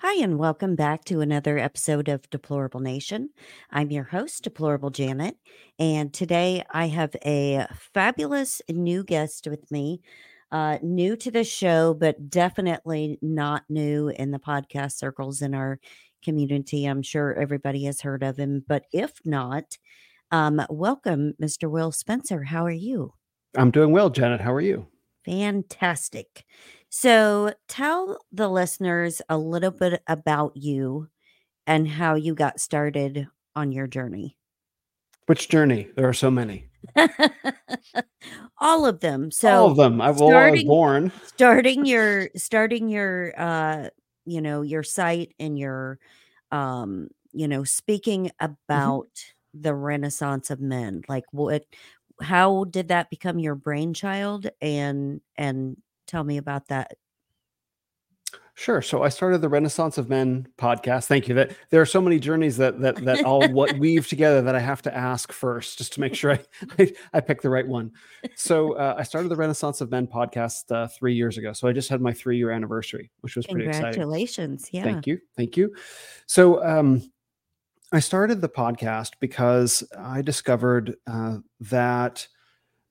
Hi, and welcome back to another episode of Deplorable Nation. I'm your host, Deplorable Janet, and today I have a fabulous new guest with me. Uh, new to the show, but definitely not new in the podcast circles in our community. I'm sure everybody has heard of him, but if not, um, welcome, Mr. Will Spencer. How are you? I'm doing well, Janet. How are you? Fantastic. So tell the listeners a little bit about you and how you got started on your journey. Which journey? There are so many. All of them. So all of them. I, I was born. starting your starting your uh you know your site and your um you know speaking Mm-hmm. about the renaissance of men like what how did that become your brainchild and and tell me about that Sure. So I started the Renaissance of Men podcast. Thank you. That there are so many journeys that that that all what weave together that I have to ask first, just to make sure I I, I pick the right one. So uh, I started the Renaissance of Men podcast uh, three years ago. So I just had my three year anniversary, which was pretty exciting. congratulations yeah Thank you. Thank you. So um, I started the podcast because I discovered uh, that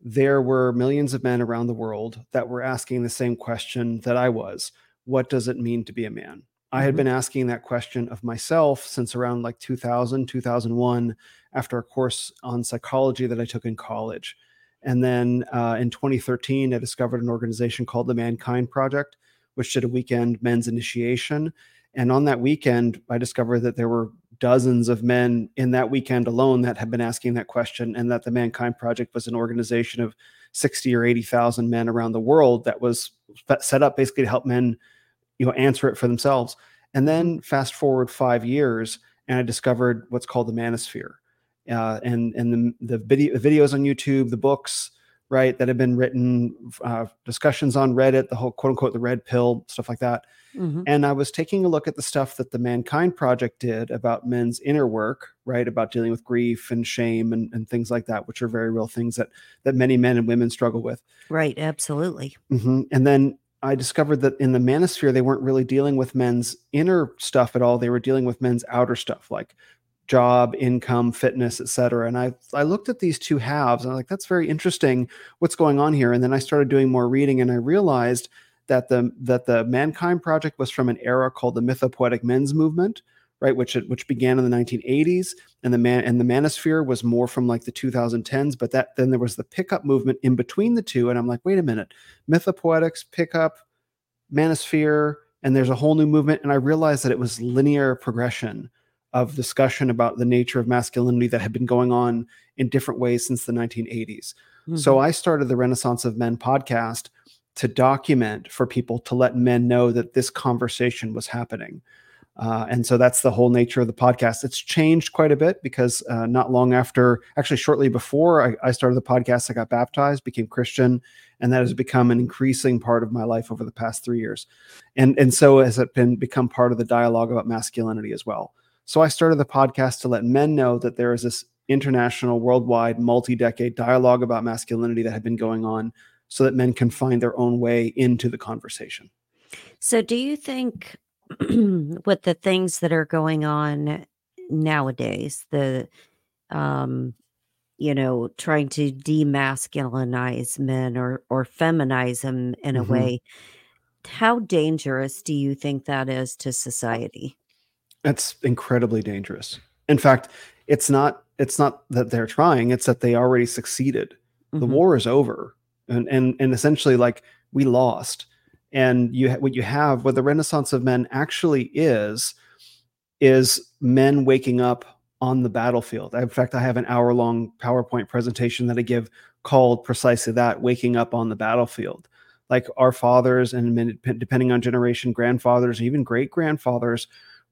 there were millions of men around the world that were asking the same question that I was What does it mean to be a man? I had Mhm. been asking that question of myself since around like 2000, 2001, after a course on psychology that I took in college. And then uh, in 2013, I discovered an organization called the Mankind Project, which did a weekend men's initiation. And on that weekend, I discovered that there were dozens of men in that weekend alone that had been asking that question, and that the Mankind Project was an organization of 60 or 80,000 men around the world that was set up basically to help men, you know, answer it for themselves. And then fast forward five years, and I discovered what's called the Manosphere, uh, and and the the, video, the videos on YouTube, the books, right, that have been written, uh, discussions on Reddit, the whole quote unquote the red pill stuff like that. Mhm. And I was taking a look at the stuff that the Mankind Project did about men's inner work, right? About dealing with grief and shame and, and things like that, which are very real things that that many men and women struggle with. right absolutely Mhm. And then I discovered that in the manosphere, they weren't really dealing with men's inner stuff at all. They were dealing with men's outer stuff, like job, income, fitness, etc. And I I looked at these two halves and I'm like, that's very interesting. What's going on here? And then I started doing more reading and I realized that the that the Mankind Project was from an era called the Mythopoetic Men's Movement, right? Which which began in the 1980s, and the man and the Manosphere was more from like the 2010s. But that then there was the pickup movement in between the two, and I'm like, wait a minute, Mythopoetics, pickup, Manosphere, and there's a whole new movement. And I realized that it was linear progression of discussion about the nature of masculinity that had been going on in different ways since the 1980s. So I started the Renaissance of Men podcast to document for people to let men know that this conversation was happening. Uh, and so that's the whole nature of the podcast. It's changed quite a bit because uh, not long after, actually, shortly before I, I started the podcast, I got baptized, became Christian, and that has become an increasing part of my life over the past three years. And and so has it been become part of the dialogue about masculinity as well. So I started the podcast to let men know that there is this international, worldwide, multi-decade dialogue about masculinity that had been going on, so that men can find their own way into the conversation. So, do you think with the things that are going on nowadays, the, um, you know, trying to demasculinize men or or feminize them in a Mhm. way, how dangerous do you think that is to society? That's incredibly dangerous. In fact, it's not it's not that they're trying, it's that they already succeeded. The Mhm. war is over. And and and essentially like we lost. And you what you have what the renaissance of men actually is is men waking up on the battlefield. In fact, I have an hour long PowerPoint presentation that I give called precisely that waking up on the battlefield. Like our fathers and depending on generation, grandfathers, even great grandfathers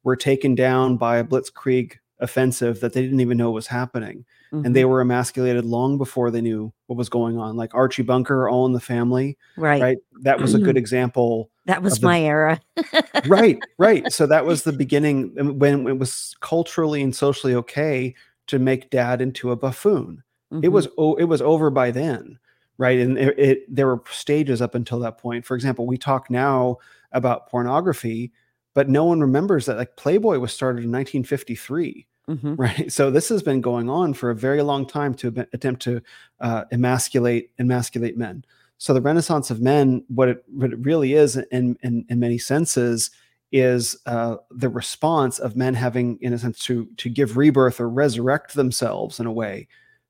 were taken down by a blitzkrieg offensive that they didn't even know was happening. Mhm. And they were emasculated long before they knew what was going on. Like Archie Bunker, All in the Family, right. right? That was a good example That was the- my era. right right so that was the beginning when it was culturally and socially okay to make dad into a buffoon it Mhm. was o- it was over by then right and it, it there were stages up until that point for example we talk now about pornography but no one remembers that like Playboy was started in 1953. Mm-hmm. Right. So this has been going on for a very long time to attempt to uh, emasculate emasculate men. So the Renaissance of men, what it, what it really is in, in, in many senses, is uh, the response of men having, in a sense, to to give rebirth or resurrect themselves in a way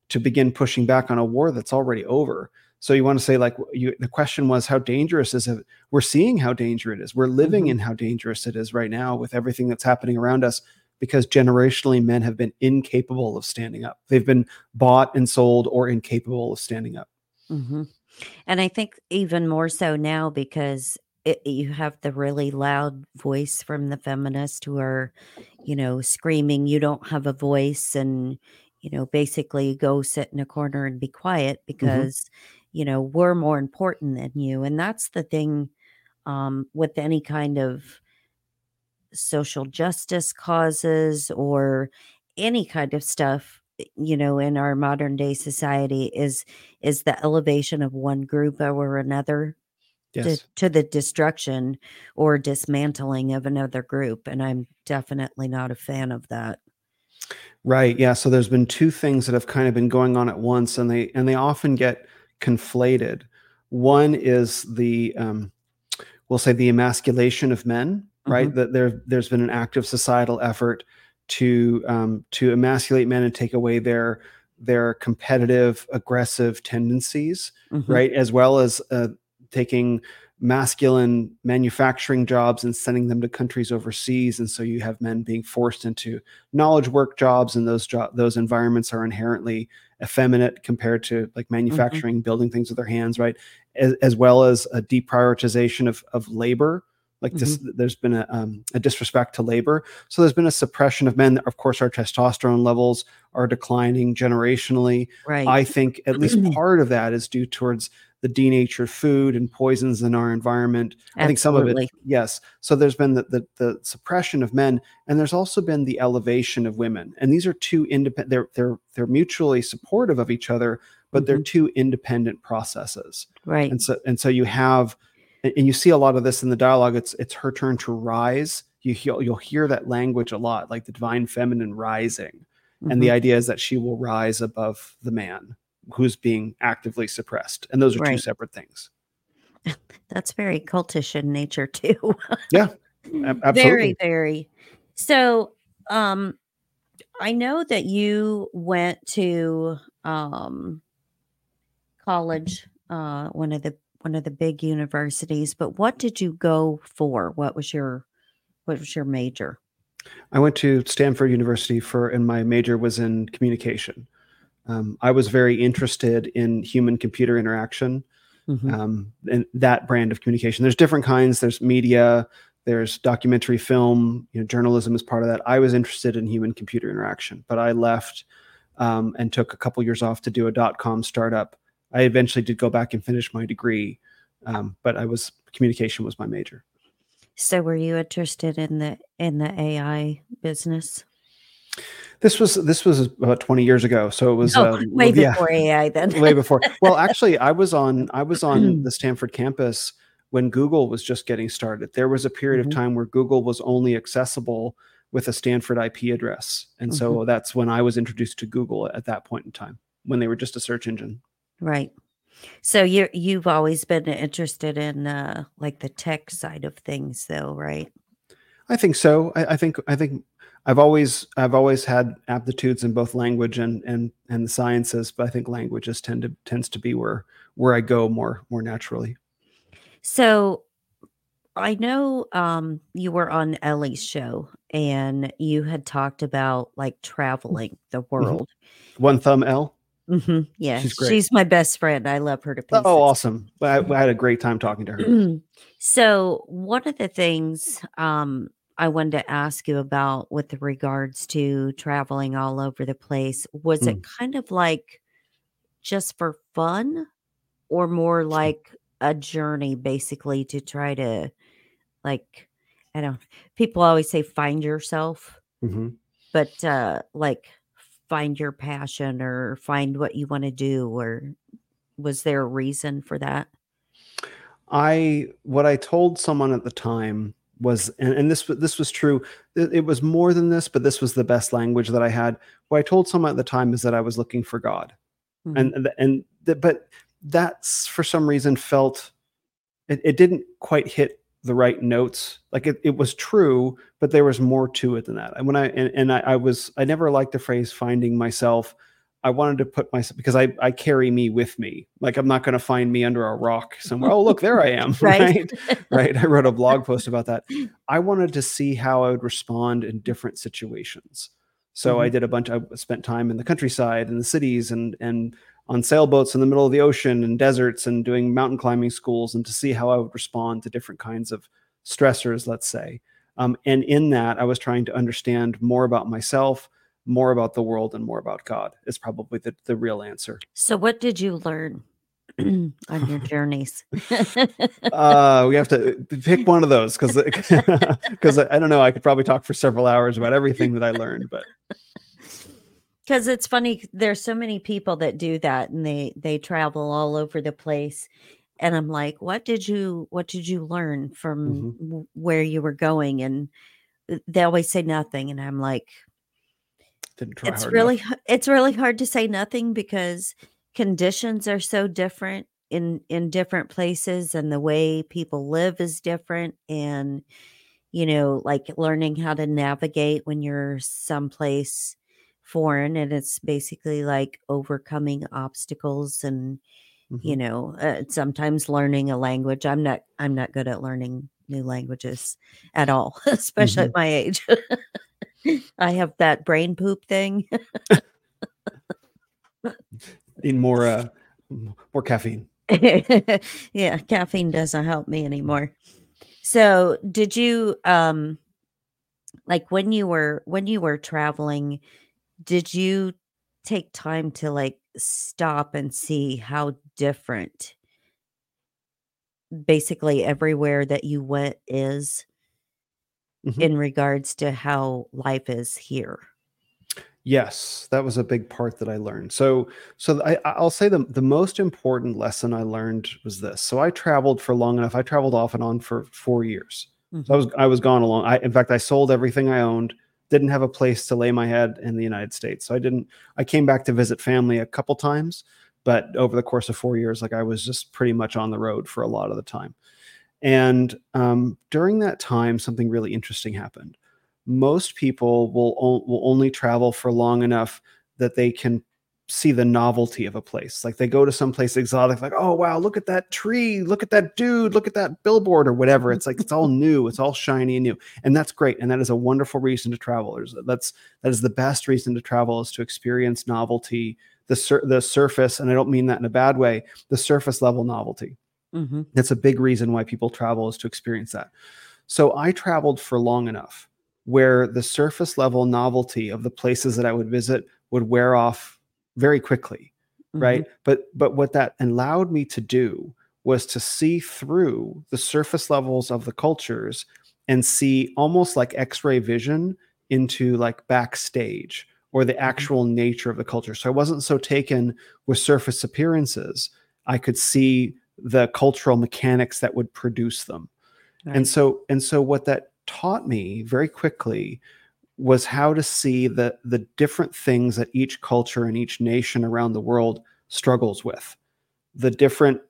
to begin pushing back on a war that's already over. So you want to say like you, the question was how dangerous is it? We're seeing how dangerous it is. We're living mm-hmm. in how dangerous it is right now with everything that's happening around us because generationally men have been incapable of standing up. They've been bought and sold or incapable of standing up. Mm-hmm. And I think even more so now because it, you have the really loud voice from the feminists who are, you know, screaming, you don't have a voice and, you know, basically go sit in a corner and be quiet mm-hmm. because, mm-hmm. You know, we're more important than you. And that's the thing um, with any kind of social justice causes or any kind of stuff you know in our modern day society is is the elevation of one group over another yes. to, to the destruction or dismantling of another group and i'm definitely not a fan of that right yeah so there's been two things that have kind of been going on at once and they and they often get conflated one is the um, we'll say the emasculation of men right mm-hmm. that there there's been an active societal effort to um, to emasculate men and take away their their competitive aggressive tendencies mm-hmm. right as well as uh, taking masculine manufacturing jobs and sending them to countries overseas and so you have men being forced into knowledge work jobs and those jo- those environments are inherently effeminate compared to like mm-hmm. manufacturing mm-hmm. building things with their hands right as, as well as a deprioritization of of labor like mm-hmm. this, there's been a, um, a disrespect to labor. So there's been a suppression of men. Of course, our testosterone levels are declining generationally. Right. I think at least part of that is due towards the denatured food and poisons in our environment. Absolutely. I think some of it, yes. So there's been the, the, the suppression of men, and there's also been the elevation of women. And these are two independent. They're they're they're mutually supportive of each other, but mm-hmm. they're two independent processes. Right. And so and so you have and you see a lot of this in the dialogue it's it's her turn to rise you hear, you'll hear that language a lot like the divine feminine rising mm-hmm. and the mm-hmm. idea is that she will rise above the man who's being actively suppressed and those are right. two separate things that's very cultish in nature too yeah absolutely very very so um i know that you went to um college uh one of the one of the big universities, but what did you go for? What was your what was your major? I went to Stanford University for, and my major was in communication. Um, I was very interested in human computer interaction mm-hmm. um, and that brand of communication. There's different kinds. There's media. There's documentary film. You know, journalism is part of that. I was interested in human computer interaction, but I left um, and took a couple years off to do a dot com startup I eventually did go back and finish my degree, um, but I was communication was my major. So, were you interested in the in the AI business? This was this was about twenty years ago, so it was oh, um, way yeah, before AI. Then way before. Well, actually, I was on I was on the Stanford campus when Google was just getting started. There was a period mm-hmm. of time where Google was only accessible with a Stanford IP address, and mm-hmm. so that's when I was introduced to Google at that point in time when they were just a search engine. Right. So you you've always been interested in uh like the tech side of things though, right? I think so. I, I think I think I've always I've always had aptitudes in both language and and and the sciences, but I think languages tend to tends to be where where I go more more naturally. So I know um you were on Ellie's show and you had talked about like traveling the mm-hmm. world. Mm-hmm. One thumb L. Mm-hmm. Yeah, she's great. She's my best friend. I love her to pieces. Oh, awesome! I, I had a great time talking to her. so, one of the things um, I wanted to ask you about with regards to traveling all over the place was mm. it kind of like just for fun, or more like a journey, basically to try to, like, I don't. People always say find yourself, mm-hmm. but uh, like find your passion or find what you want to do or was there a reason for that i what i told someone at the time was and, and this this was true. It, it, was more than this but this was the best language that i had. What i told someone at the time is that i was looking for god. Mm-hmm. and and the, but that's for some reason felt it, it didn't quite hit the right notes. Like it, it was true but there was more to it than that. And when i and, and I, I was i never liked the phrase finding myself I wanted to put myself because I, I carry me with me. Like I'm not going to find me under a rock somewhere. Oh, look, there I am. right. Right? right. I wrote a blog post about that. I wanted to see how I would respond in different situations. So mm-hmm. I did a bunch. I spent time in the countryside and the cities and and on sailboats in the middle of the ocean and deserts and doing mountain climbing schools and to see how I would respond to different kinds of stressors, let's say. Um, and in that, I was trying to understand more about myself, more about the world and more about God is probably the, the real answer. So, what did you learn on your journeys? uh, we have to pick one of those because because I don't know. I could probably talk for several hours about everything that I learned, but because it's funny. There's so many people that do that, and they they travel all over the place. And I'm like, what did you what did you learn from mm-hmm. where you were going? And uh, they always say nothing, and I'm like, didn't try it's really enough. it's really hard to say nothing because conditions are so different in in different places and the way people live is different and you know like learning how to navigate when you're someplace foreign and it's basically like overcoming obstacles and mm-hmm. you know uh, sometimes learning a language i'm not i'm not good at learning new languages at all especially mm-hmm. at my age I have that brain poop thing. Need more uh more caffeine. yeah, caffeine doesn't help me anymore. So, did you um like when you were when you were traveling, did you take time to like stop and see how different basically everywhere that you went is mm-hmm. in regards to how life is here. Yes, that was a big part that I learned. So, so I, I'll say the the most important lesson I learned was this. So I traveled for long enough. I traveled off and on for four years. Mm-hmm. So I was I was gone along. I in fact I sold everything I owned. Didn't have a place to lay my head in the United States. So I didn't. I came back to visit family a couple times, but over the course of four years, like I was just pretty much on the road for a lot of the time. And um, during that time, something really interesting happened. Most people will, o- will only travel for long enough that they can see the novelty of a place. Like they go to some place exotic, like, oh wow, look at that tree, look at that dude, look at that billboard or whatever. It's like it's all new, it's all shiny and new, and that's great. And that is a wonderful reason to travel. That's that is the best reason to travel is to experience novelty, the sur- the surface, and I don't mean that in a bad way, the surface level novelty. Mm-hmm. That's a big reason why people travel is to experience that. So I traveled for long enough where the surface level novelty of the places that I would visit would wear off very quickly, mm-hmm. right? But but what that allowed me to do was to see through the surface levels of the cultures and see almost like x-ray vision into like backstage or the mm-hmm. actual nature of the culture. So I wasn't so taken with surface appearances. I could see the cultural mechanics that would produce them. Right. And so and so what that taught me very quickly was how to see the the different things that each culture and each nation around the world struggles with. The different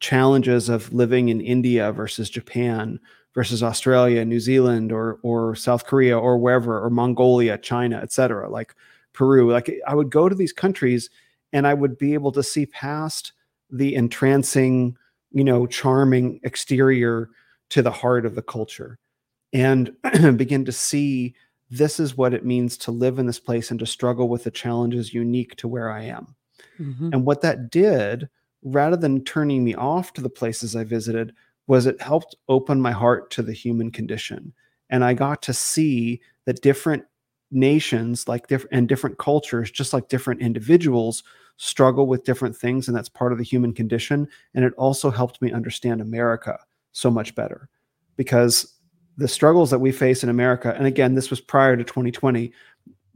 challenges of living in India versus Japan versus Australia, New Zealand or or South Korea or wherever or Mongolia, China, etc. like Peru. Like I would go to these countries and I would be able to see past the entrancing, you know, charming exterior to the heart of the culture and begin to see this is what it means to live in this place and to struggle with the challenges unique to where I am. Mm-hmm. And what that did, rather than turning me off to the places I visited, was it helped open my heart to the human condition. And I got to see that different nations like different and different cultures just like different individuals struggle with different things and that's part of the human condition and it also helped me understand america so much better. Because the struggles that we face in america and again this was prior to 2020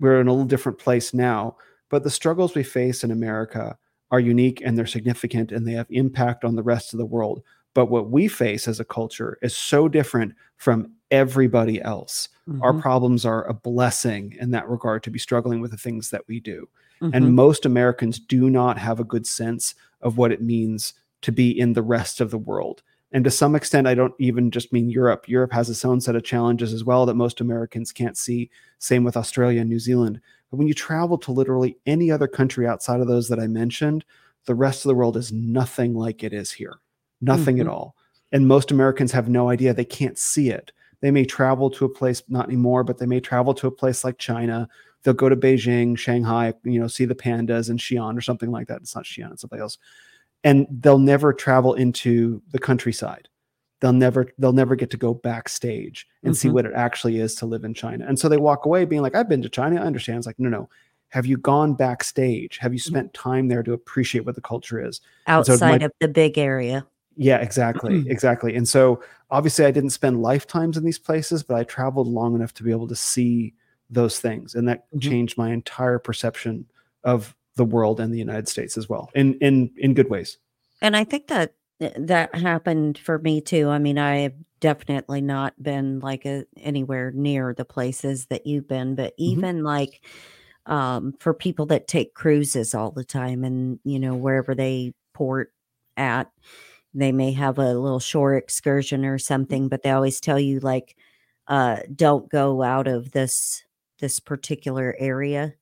we're in a little different place now but the struggles we face in america are unique and they're significant and they have impact on the rest of the world. But what we face as a culture is so different from everybody else. Our Mhm, problems are a blessing in that regard to be struggling with the things that we do. And mhm, most Americans do not have a good sense of what it means to be in the rest of the world. And to some extent, I don't even just mean Europe. Europe has its own set of challenges as well that most Americans can't see. Same with Australia and New Zealand. But when you travel to literally any other country outside of those that I mentioned, the rest of the world is nothing like it is here. Nothing at mhm, all. And most Americans have no idea. They can't see it. They may travel to a place, not anymore, but they may travel to a place like China. They'll go to Beijing, Shanghai, you know, see the pandas in Xi'an or something like that. It's not Xi'an, it's something else. And they'll never travel into the countryside. They'll never, they'll never get to go backstage and see mhm. what it actually is to live in China. And so they walk away being like, I've been to China. I understand. It's like, no, no. Have you gone backstage? Have you spent time there to appreciate what the culture is? And so my Outside of the big area. Yeah, exactly, exactly. And so obviously I didn't spend lifetimes in these places, but I traveled long enough to be able to see those things. And that Mhm. changed my entire perception of the world and the United States as well. In in in good ways. And I think that that happened for me too. I mean, I have definitely not been, like, uh, anywhere near the places that you've been, but Mhm. even, like, um, for people that take cruises all the time and, you know, wherever they port at, they may have a little shore excursion or something, but they always tell you, like, uh, "Don't go out of this this particular area."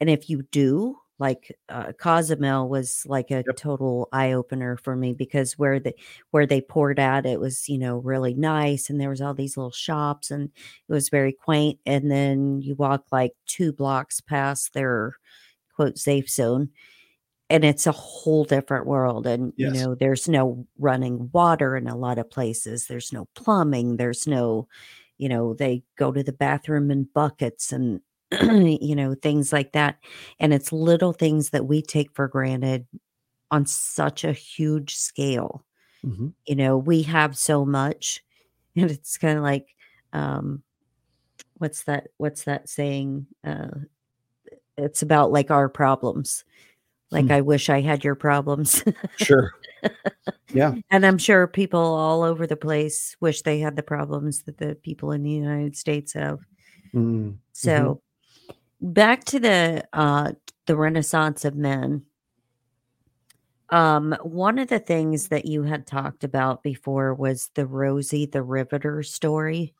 And if you do, like, uh, Cozumel was like a Yep. total eye opener for me because where they where they poured at, it was, you know, really nice and there was all these little shops and it was very quaint. And then you walk like 2 blocks past their quote safe zone and it's a whole different world. And, you know, there's no running water in a lot of places. There's no plumbing. There's no, you know, they go to the bathroom in buckets and, you know, things like that. And it's little things that we take for granted on such a huge scale. Mhm. You know, we have so much, and it's kind of like, um, what's that? What's that saying? Uh, it's about like our problems. Like, Hmm. I wish I had your problems. Sure. Yeah. and I'm sure people all over the place wish they had the problems that the people in the United States have. Mm. Mhm. So, back to the uh the renaissance of men. Um, one of the things that you had talked about before was the Rosie the Riveter story.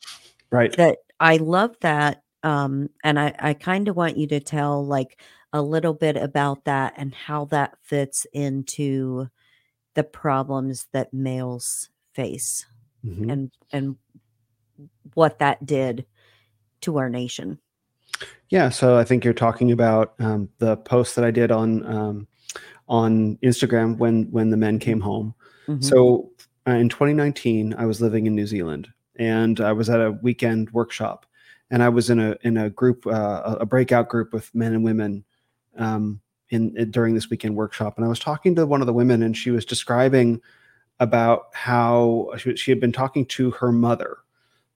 Right. That I love that. Um, and I, I kind of want you to tell like a little bit about that and how that fits into the problems that males face Mhm. and and what that did to our nation. Yeah, so I think you're talking about um, the post that I did on um, on Instagram when when the men came home. Mhm. So uh, in 2019, I was living in New Zealand, and I was at a weekend workshop, and I was in a in a group, uh, a breakout group with men and women, um, in, in during this weekend workshop, and I was talking to one of the women, and she was describing about how she, she had been talking to her mother.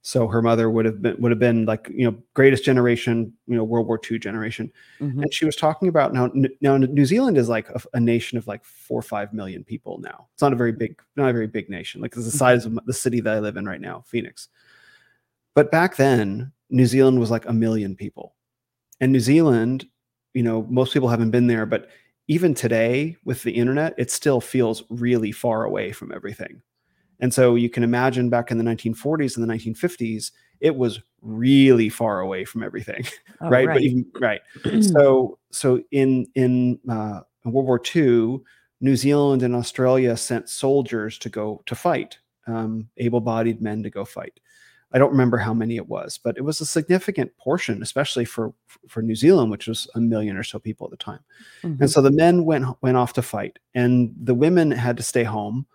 So her mother would have been would have been like you know greatest generation, you know World War II generation, Mhm. and she was talking about now now New Zealand is like a, a nation of like four or five million people now. It's not a very big not a very big nation. Like it's the size of the city that I live in right now, Phoenix. But back then, New Zealand was like a million people, and New Zealand, you know, most people haven't been there, but even today with the internet, it still feels really far away from everything. And so you can imagine back in the 1940s and the 1950s, it was really far away from everything, Oh, right? But even right. So so in in uh, World War II, New Zealand and Australia sent soldiers to go to fight, um, able-bodied men to go fight. I don't remember how many it was, but it was a significant portion, especially for for New Zealand, which was a million or so people at the time. Mhm. And so the men went went off to fight, and the women had to stay home,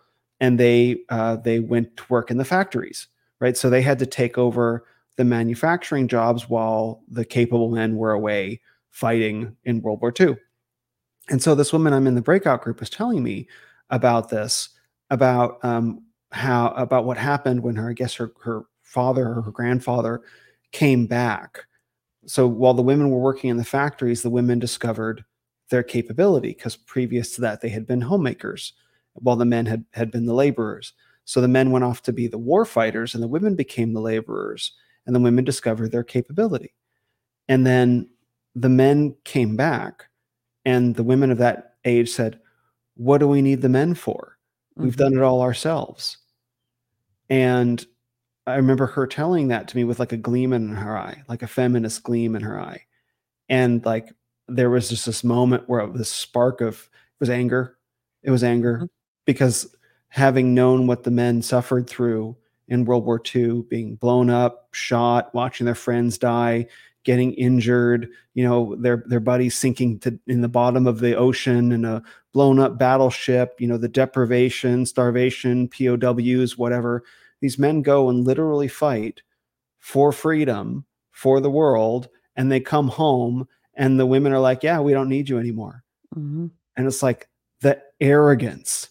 and they uh, they went to work in the factories, right? So they had to take over the manufacturing jobs while the capable men were away fighting in World War II. And so this woman I'm in the breakout group was telling me about this, about um, how about what happened when her, I guess her her father or her grandfather came back. So while the women were working in the factories, the women discovered their capability because previous to that they had been homemakers while the men had had been the laborers So the men went off to be the war fighters and the women became the laborers and the women discovered their capability. And then the men came back and the women of that age said, What do we need the men for? We've Mhm. done it all ourselves. And I remember her telling that to me with like a gleam in her eye, like a feminist gleam in her eye. And like there was just this moment where this spark of it was anger. It was anger Mhm. because having known what the men suffered through in World War II, being blown up, shot, watching their friends die, getting injured, you know, their their buddies sinking to in the bottom of the ocean in a blown up battleship, you know, the deprivation, starvation, POWs, whatever. These men go and literally fight for freedom, for the world, and they come home and the women are like, "Yeah, we don't need you anymore." Mhm. And it's like the arrogance,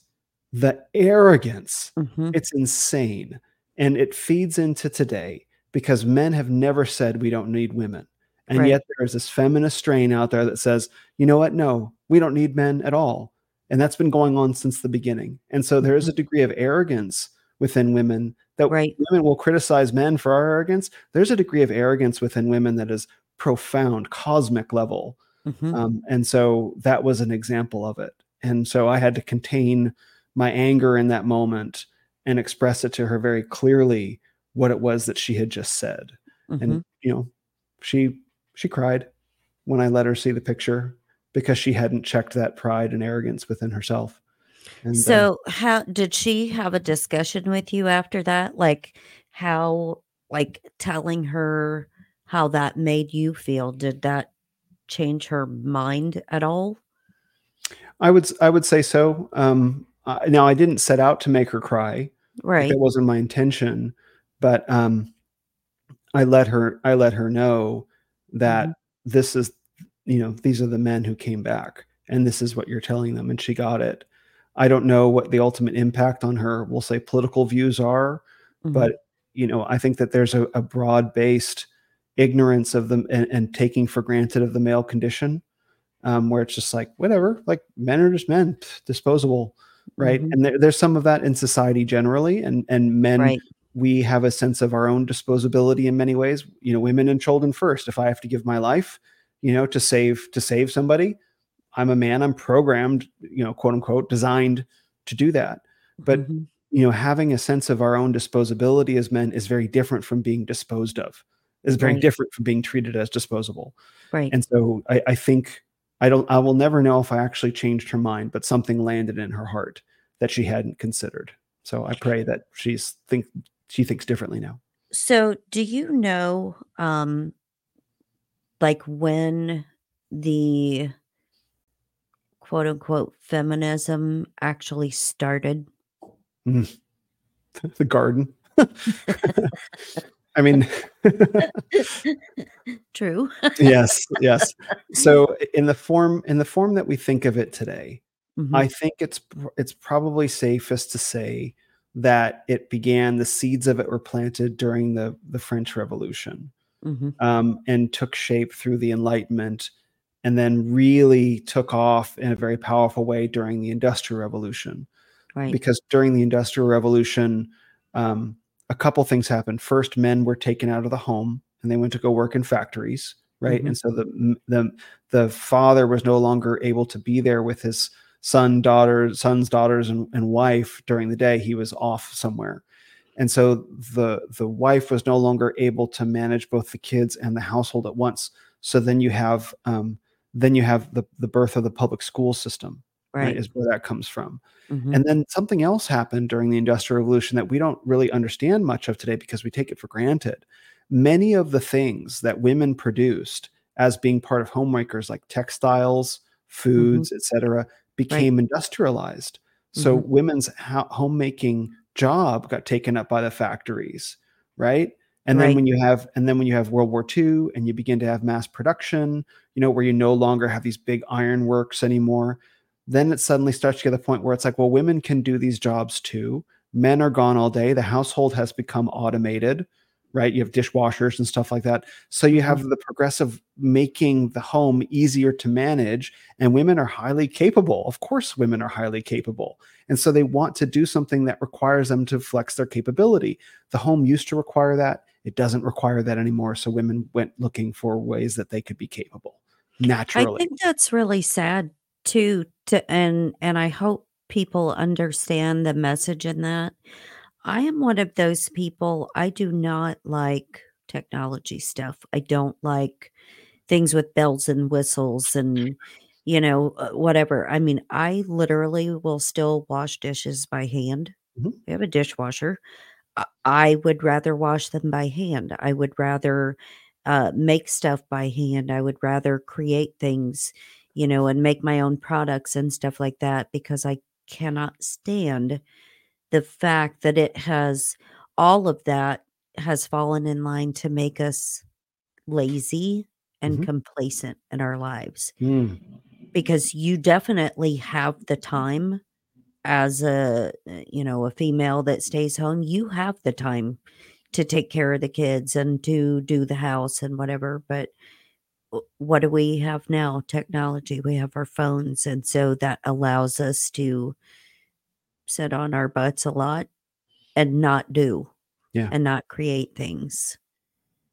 the arrogance. Mhm. It's insane. And it feeds into today because men have never said we don't need women. And Right. yet there's this feminist strain out there that says, you know what? No, we don't need men at all. And that's been going on since the beginning. And so there is a degree of arrogance within women that Right. women will criticize men for our arrogance. There's a degree of arrogance within women that is profound, cosmic level. Mhm. Um, and so that was an example of it. And so I had to contain my anger in that moment and express it to her very clearly what it was that she had just said. Mhm. And you know, she she cried when I let her see the picture because she hadn't checked that pride and arrogance within herself. And uh, So, how did she have a discussion with you after that? Like, how, like, telling her how that made you feel, did that change her mind at all? I would I would say so. Um, uh, now I didn't set out to make her cry. Right. that wasn't my intention, but um, I let her I let her know that Mhm. this is you know these are the men who came back and this is what you're telling them and she got it. I don't know what the ultimate impact on her we'll say political views are, Mhm. but you know I think that there's a, a broad based ignorance of them and, and taking for granted of the male condition um, where it's just like whatever like men are just men disposable right Mhm. and there, there's some of that in society generally and and men Right. we have a sense of our own disposability in many ways you know women and children first if i have to give my life you know to save to save somebody i'm a man i'm programmed you know quote unquote designed to do that but Mhm. you know having a sense of our own disposability as men is very different from being disposed of is very Right. different from being treated as disposable Right. and so I, I think I don't I will never know if I actually changed her mind, but something landed in her heart that she hadn't considered. So I pray that she's think she thinks differently now. So, do you know, um, like, when the quote unquote feminism actually started? The garden. I mean, True. yes, yes. So in the form in the form that we think of it today, Mhm. I think it's it's probably safest to say that it began the seeds of it were planted during the the French Revolution. Mhm. um, and took shape through the Enlightenment, and then really took off in a very powerful way during the Industrial Revolution. Right. Because during the Industrial Revolution, um, a couple things happened. First, men were taken out of the home and they went to go work in factories, right? Mhm. And so the the the father was no longer able to be there with his son, daughter, sons, daughters, and, and wife during the day. He was off somewhere and so the the wife was no longer able to manage both the kids and the household at once so then you have um, then you have the the birth of the public school system right, Right. is where that comes from Mhm. and then something else happened during the industrial revolution that we don't really understand much of today because we take it for granted many of the things that women produced as being part of homemakers like textiles foods etc became industrialized so Mhm. women's ho- homemaking job got taken up by the factories, right? And then Right. when you have and then when you have World War II and you begin to have mass production, you know, where you no longer have these big iron works anymore, then it suddenly starts to get to the point where it's like, well, women can do these jobs too. Men are gone all day. The household has become automated, right? You have dishwashers and stuff like that. So you have mm-hmm. the progressive making the home easier to manage, and women are highly capable. Of course, women are highly capable. And so they want to do something that requires them to flex their capability. The home used to require that. It doesn't require that anymore. So women went looking for ways that they could be capable naturally. I think that's really sad too to and and I hope people understand the message in that. I am one of those people, I do not like technology stuff. I don't like things with bells and whistles and, you know, uh, whatever. I mean, I literally will still wash dishes by hand. Mhm. We have a dishwasher. I would rather wash them by hand. I would rather, uh, make stuff by hand. I would rather create things, you know, and make my own products and stuff like that because I cannot stand the fact that it has all of that has fallen in line to make us lazy and Mhm. complacent in our lives Mm. because you definitely have the time as a uh, you know a female that stays home you have the time to take care of the kids and to do the house and whatever but what do we have now technology we have our phones and so that allows us to sit on our butts a lot and not do Yeah. and not create things.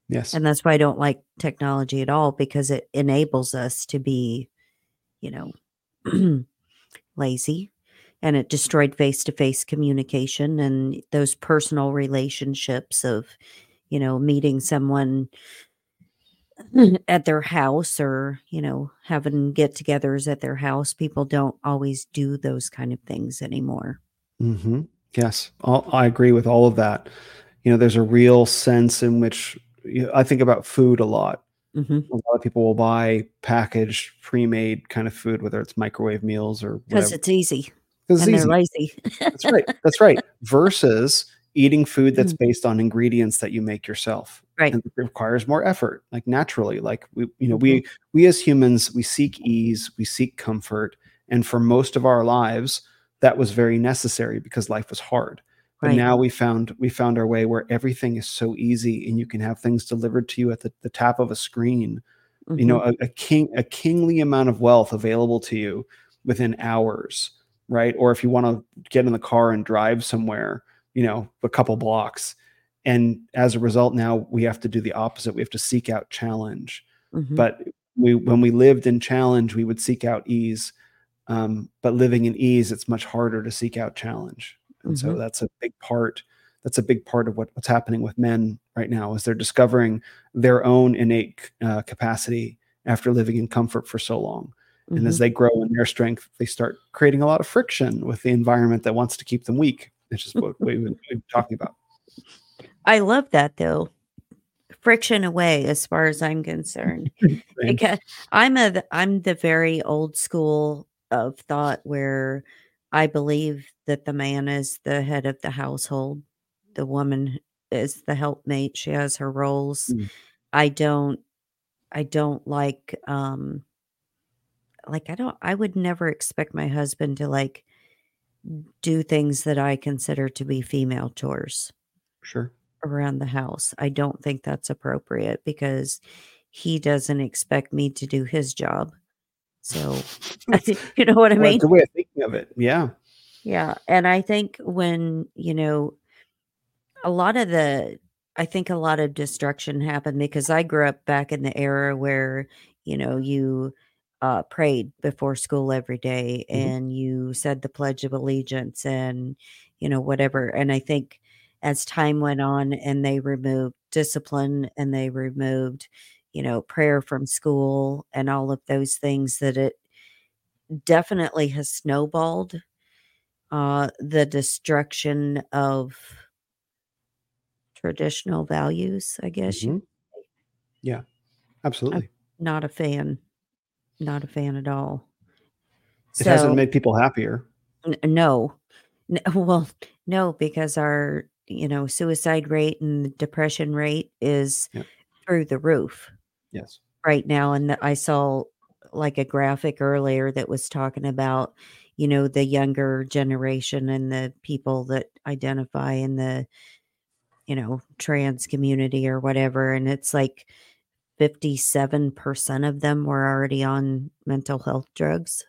Yes. And that's why I don't like technology at all because it enables us to be, you know, lazy and it destroyed face to face communication and those personal relationships of, you know, meeting someone at their house or, you know, having get togethers at their house. People don't always do those kind of things anymore. hmm Yes, all, I agree with all of that. You know, there's a real sense in which you know, I think about food a lot. hmm A lot of people will buy packaged, pre-made kind of food, whether it's microwave meals or Because it's easy 'cause and they're lazy. That's right. That's right. Versus eating food that's Mm. based on ingredients that you make yourself. Right. And it requires more effort, like naturally. Like we, you know, we we as humans, we seek ease, we seek comfort. And for most of our lives, that was very necessary because life was hard. But Right. now we found we found our way where everything is so easy and you can have things delivered to you at the, the tap of a screen. You know, Mhm. a, a king a kingly amount of wealth available to you within hours, right? Or if you want to get in the car and drive somewhere, you know, a couple blocks. And as a result, now we have to do the opposite. We have to seek out challenge. Mhm. But we when we lived in challenge, we would seek out ease. Um, but living in ease, it's much harder to seek out challenge. And so Mhm. that's a big part. That's a big part of what, what's happening with men right now is they're discovering their own innate uh, capacity after living in comfort for so long. And as Mhm. they grow in their strength, they start creating a lot of friction with the environment that wants to keep them weak. Which is what we've been we've been talking about. I love that though. Friction away as far as I'm concerned. Because I'm a I'm the very old school of thought where I believe that the man is the head of the household. The woman is the helpmate. She has her roles. Mm. I don't I don't like um like I don't I would never expect my husband to like do things that I consider to be female chores. Sure. around the house. I don't think that's appropriate because he doesn't expect me to do his job. So, you know what I Well, mean? a way of thinking of it. Yeah. Yeah. And I think when, you know, a lot of the, I think a lot of destruction happened because I grew up back in the era where, you know, you uh, prayed before school every day Mhm. and you said the Pledge of Allegiance and, you know, whatever. And I think as time went on and they removed discipline and they removed, you know, prayer from school and all of those things, that it definitely has snowballed uh, the destruction of traditional values, I guess. Mhm. Yeah. Absolutely. Not a fan. Not a fan at all. It hasn't made people happier. n- no. N- Well, no, because our, you know, suicide rate and depression rate is Yep. through the roof Yes. right now. And the- I saw like a graphic earlier that was talking about, you know, the younger generation and the people that identify in the you know, trans community or whatever. And it's like 57% of them were already on mental health drugs.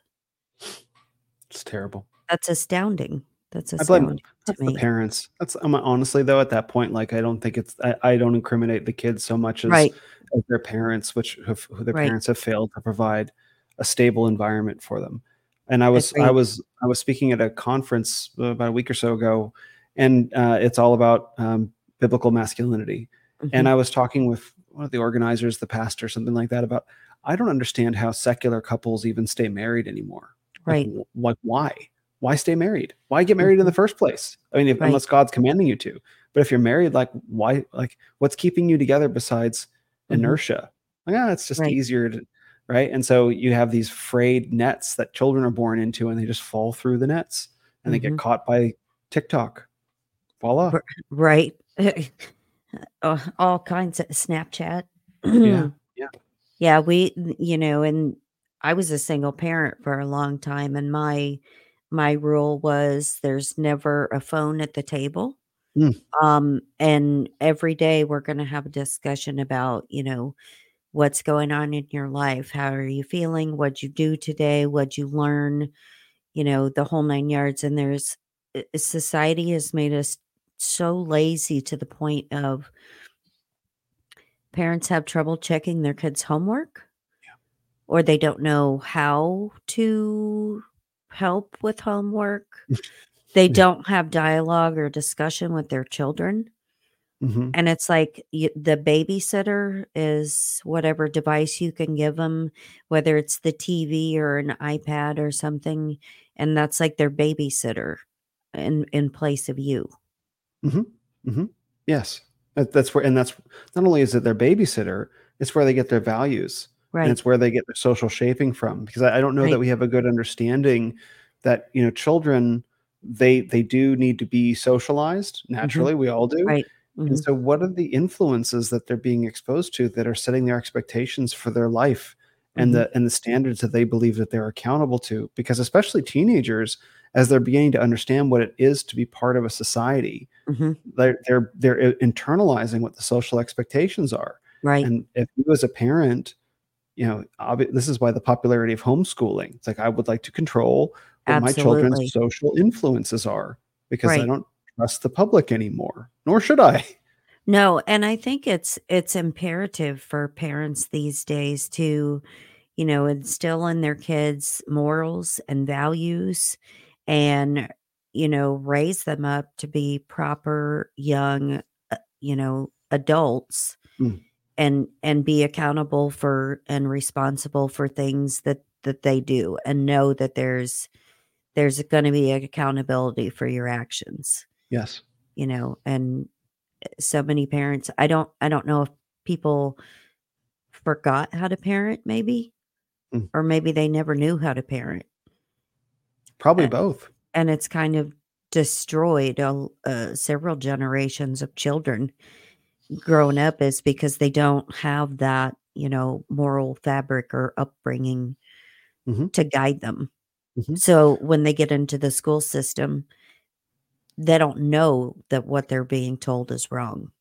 It's terrible. That's astounding. That's I blame astounding to that's the parents. That's I'm honestly though at that point, like I don't think it's I, I don't incriminate the kids so much as, Right. as their parents, which have who their Right. parents have failed to provide a stable environment for them. And I was I was I was speaking at a conference uh, about a week or so ago, and uh, it's all about um, biblical masculinity. Mhm. And I was talking with one of the organizers, the pastor, something like that, about I don't understand how secular couples even stay married anymore. Like, right. wh- Like, why? Why stay married? Why get married in the first place? I mean, if, Mm-hmm. Right. unless God's commanding you to. But if you're married, like, why? Like, what's keeping you together besides Mhm. inertia? Like, ah, it's just Right. easier to, right? And so you have these frayed nets that children are born into, and they just fall through the nets, and they Mhm. get caught by TikTok. Voila. Right. Uh, all kinds of Snapchat. Yeah. Yeah. Yeah, we you know, and I was a single parent for a long time and my my rule was there's never a phone at the table. Mm. Um and every day we're going to have a discussion about, you know, what's going on in your life. How are you feeling? What'd you do today? What'd you learn? You know, the whole nine yards. And there's uh, society has made us so lazy to the point of parents have trouble checking their kids' homework or they don't know how to help with homework. They Yeah. don't have dialogue or discussion with their children. Mhm. And it's like y- the babysitter is whatever device you can give them, whether it's the TV or an iPad or something. And that's like their babysitter in, in place of you. Yes. That, that's where, and that's not only is it their babysitter, it's where they get their values. Right. and it's where they get their social shaping from because I, I don't know Right. that we have a good understanding that you know children they they do need to be socialized naturally we all do Mm-hmm. Right. and Mhm. so what are the influences that they're being exposed to that are setting their expectations for their life and Mm-hmm. the and the standards that they believe that they're accountable to because especially teenagers as they're beginning to understand what it is to be part of a society Mhm. they're they're they're internalizing what the social expectations are Right. and if you as a parent, you know, obvi- this is why the popularity of homeschooling. It's like I would like to control what my children's social influences are because I don't trust the public anymore, nor should I. No, and I think it's it's imperative for parents these days to, you know, instill in their kids morals and values and you know, raise them up to be proper young, uh, you know, adults Mm. and and be accountable for and responsible for things that that they do and know that there's there's going to be accountability for your actions, Yes. you know, and so many parents i don't i don't know if people forgot how to parent maybe Mm. or maybe they never knew how to parent Probably Uh, both. And it's kind of destroyed a, uh, several generations of children growing up is because they don't have that you know moral fabric or upbringing Mhm. to guide them Mhm. so when they get into the school system they don't know that what they're being told is wrong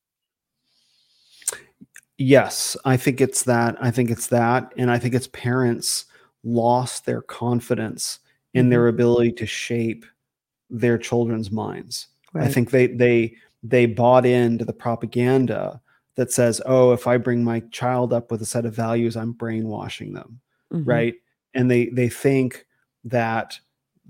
Yes, I think it's that. I think it's that. And I think it's parents lost their confidence in their ability to shape their children's minds. I think they they they bought into the propaganda that says, "Oh, if I bring my child up with a set of values, I'm brainwashing them." Mhm. Right? And they they think that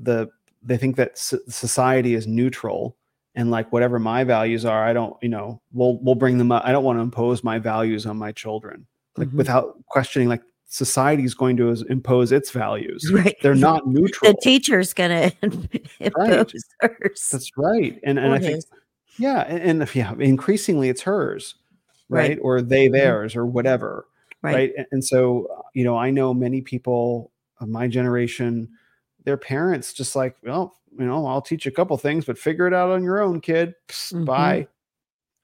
the they think that so- society is neutral and like whatever my values are, I don't, you know, we'll we'll bring them up. I don't want to impose my values on my children. Like Mhm. without questioning like society is going to impose its values. right They're not neutral. the teacher's gonna impose hers That's right. And and or I think. Yeah, and, and yeah, increasingly it's hers, right? Right. Or they Mhm. theirs or whatever, right right? And, and so you know, I know many people of my generation, their parents just like, well, you know, I'll teach you a couple things, but figure it out on your own, kid. Psst, Mhm. Bye.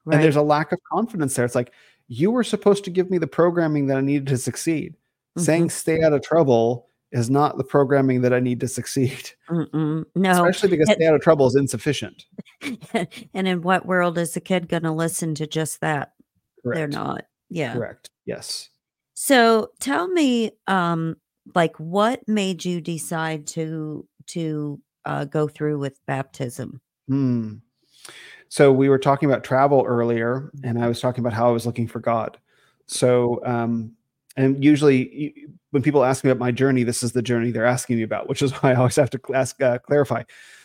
right And there's a lack of confidence there. It's like you were supposed to give me the programming that I needed to succeed. Mm-hmm. Saying stay out of trouble is not the programming that I need to succeed. Mm-mm. No. Especially because And- stay out of trouble is insufficient. and in what world is a kid going to listen to just that? They're not. Yeah. Correct. Yes. So tell me, um, like, what made you decide to to uh, go through with baptism? Hmm. So we were talking about travel earlier, and I was talking about how I was looking for God. So, um, and usually when people ask me about my journey, this is the journey they're asking me about, which is why I always have to ask uh, clarify.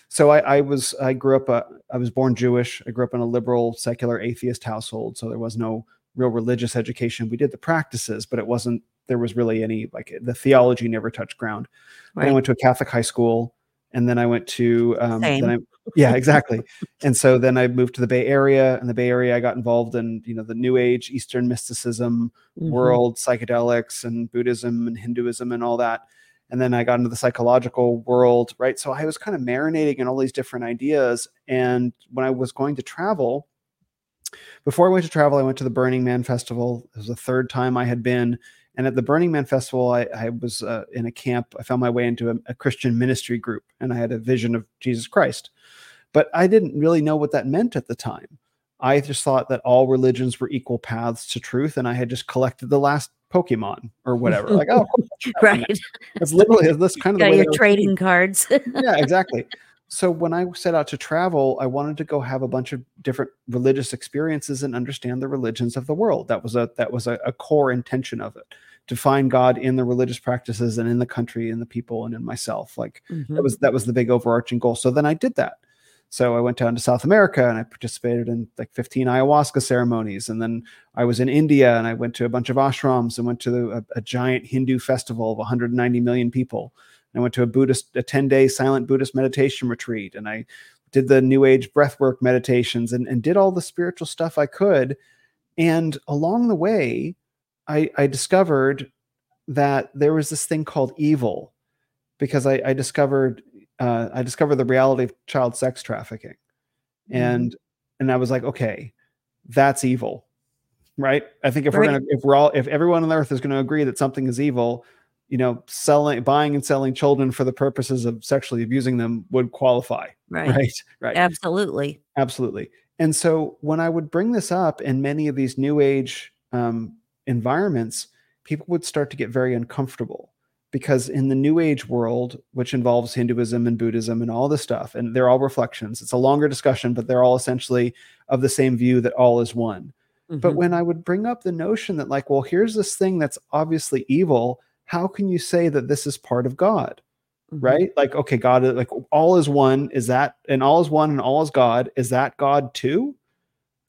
So I, I was I grew up uh, I was born Jewish. I grew up in a liberal, secular, atheist household, so there was no real religious education. We did the practices, but it wasn't there was really any like the theology never touched ground. Then I went to a Catholic high school, and then I went to um, Same. then I, yeah, exactly. and so then I moved to the Bay Area. and the Bay Area, I got involved in you know the New Age, Eastern mysticism Mhm. world, psychedelics, and Buddhism and Hinduism and all that. And then I got into the psychological world, right? So I was kind of marinating in all these different ideas. And when I was going to travel, before I went to travel, I went to the Burning Man Festival. It was the third time I had been. And at the Burning Man Festival, I, I was uh, in a camp. I found my way into a, a Christian ministry group, and I had a vision of Jesus Christ. But I didn't really know what that meant at the time. I just thought that all religions were equal paths to truth, and I had just collected the last Pokemon or whatever. like, oh, Right. that's literally that's kind of the Got way your that I was trading cards. yeah, exactly. So when I set out to travel, I wanted to go have a bunch of different religious experiences and understand the religions of the world. That was a that was a, a core intention of it to find God in the religious practices and in the country and the people and in myself. Like that Mhm. was that was the big overarching goal. So then I did that. So I went down to South America and I participated in like 15 ayahuasca ceremonies. And then I was in India and I went to a bunch of ashrams and went to the, a, a giant Hindu festival of 190 million people. I went to a Buddhist, a 10 day silent Buddhist meditation retreat. And I did the new age breathwork meditations and, and did all the spiritual stuff I could. And along the way, I, I discovered that there was this thing called evil because I, I discovered uh, I discovered the reality of child sex trafficking, Mm-hmm. and and I was like, okay, that's evil, right? I think if we're gonna if we're all if everyone on earth is going to agree that something is evil, you know, selling buying and selling children for the purposes of sexually abusing them would qualify, right. right? Right. Absolutely. Absolutely. And so when I would bring this up in many of these new age um, environments, people would start to get very uncomfortable because in the new age world, which involves Hinduism and Buddhism and all this stuff, and they're all reflections, it's a longer discussion, but they're all essentially of the same view that all is one. But Mhm. when I would bring up the notion that, like, well, here's this thing that's obviously evil, how can you say that this is part of God? Mhm. right? Like, okay, God, like all is one. Is that, and all is one and all is God. Is that God too?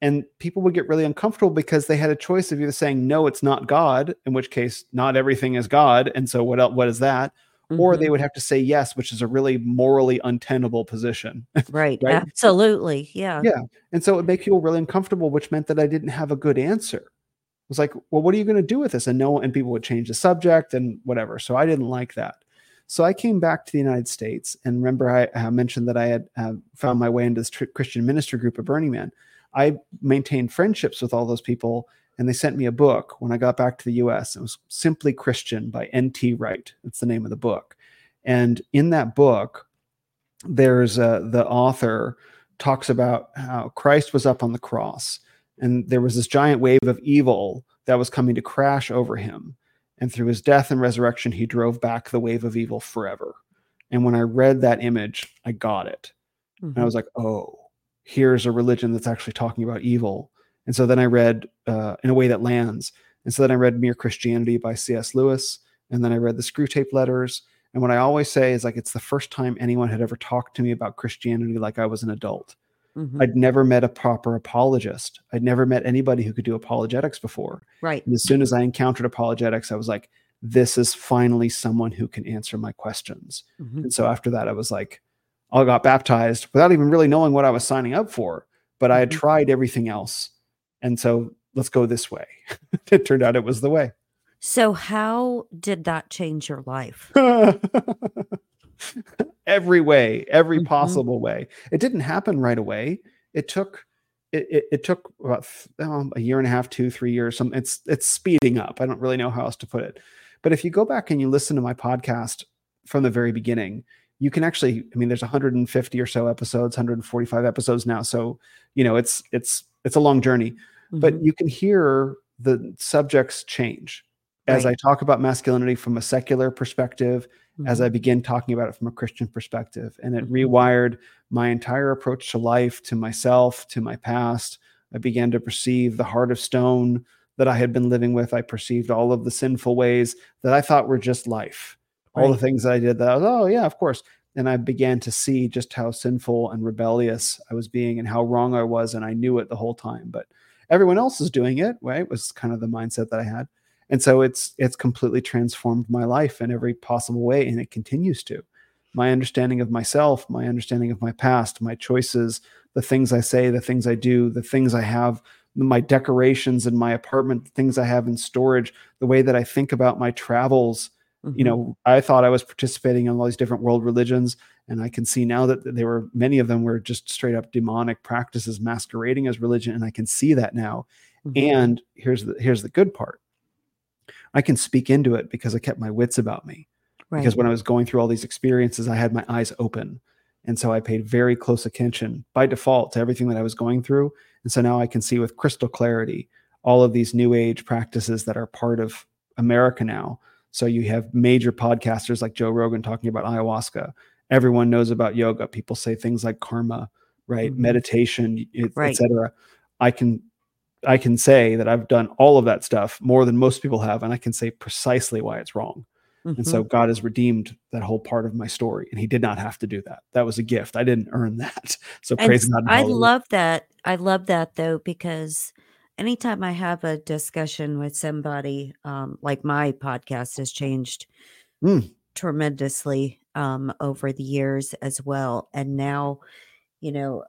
And people would get really uncomfortable because they had a choice of either saying, no, it's not God, in which case not everything is God. And so what else, what is that? Or Mhm. they would have to say yes, which is a really morally untenable position. right. right? Absolutely. Yeah. Yeah. and so it would make people really uncomfortable, which meant that I didn't have a good answer. Was like, well, what are you going to do with this? And no, and people would change the subject and whatever. So I didn't like that. So I came back to the United States, and remember I, I mentioned that I had uh, found my way into this tr- Christian ministry group at Burning Man. I maintained friendships with all those people, and they sent me a book when I got back to the U.S. It was Simply Christian by N.T. Wright. That's the name of the book. And in that book, there's uh, the author talks about how Christ was up on the cross, and there was this giant wave of evil that was coming to crash over him. And through his death and resurrection, he drove back the wave of evil forever. And when I read that image, I got it. And I Mhm. was like, oh, here's a religion that's actually talking about evil. And so then I read uh, In a Way That Lands. And so then I read Mere Christianity by C.S. Lewis. And then I read the Screwtape Letters. And what I always say is like, it's the first time anyone had ever talked to me about Christianity like I was an adult. Mhm. I'd never met a proper apologist. I'd never met anybody who could do apologetics before. right. And as soon as I encountered apologetics, I was like, this is finally someone who can answer my questions. Mhm. And so after that, I was like, I got baptized without even really knowing what I was signing up for, but I had Mhm. tried everything else. And so let's go this way. it turned out it was the way. So, how did that change your life? every way, every Mhm. possible way. It didn't happen right away. It took it, it, it took about um, a year and a half, two, three years. Some it's it's speeding up. I don't really know how else to put it. But if you go back and you listen to my podcast, from the very beginning, you can actually, I mean, there's 150 or so episodes, 145 episodes now. So, you know, it's it's it's a long journey, mm-hmm. but you can hear the subjects change as right. I talk about masculinity from a secular perspective, mm-hmm. as I began talking about it from a Christian perspective. And it mm-hmm. rewired my entire approach to life, to myself, to my past. I began to perceive the heart of stone that I had been living with. I perceived all of the sinful ways that I thought were just life all the things that I did that I was, oh yeah, of course. And I began to see just how sinful and rebellious I was being and how wrong I was. And I knew it the whole time. But everyone else is doing it, right? Was kind of the mindset that I had. And so it's it's completely transformed my life in every possible way. And it continues to. My understanding of myself, my understanding of my past, my choices, the things I say, the things I do, the things I have my decorations in my apartment, the things I have in storage, the way that I think about my travels, Mm-hmm. You know, I thought I was participating in all these different world religions, and I can see now that there were many of them were just straight up demonic practices masquerading as religion, and I can see that now. Mm-hmm. And here's the here's the good part. I can speak into it because I kept my wits about me. Right. Because when I was going through all these experiences, I had my eyes open. And so I paid very close attention by default to everything that I was going through. And so now I can see with crystal clarity all of these new age practices that are part of America now so you have major podcasters like Joe Rogan talking about ayahuasca. Everyone knows about yoga. People say things like karma, right? Mm-hmm. Meditation, right. etc. I can I can say that I've done all of that stuff more than most people have, and I can say precisely why it's wrong. Mm-hmm. And so mm-hmm. God has redeemed that whole part of my story, and He did not have to do that. That was a gift. I didn't earn that. So and praise God. I love that. I love that though because anytime I have a discussion with somebody, um, like my podcast has changed mm. tremendously um, over the years as well. And now, you know,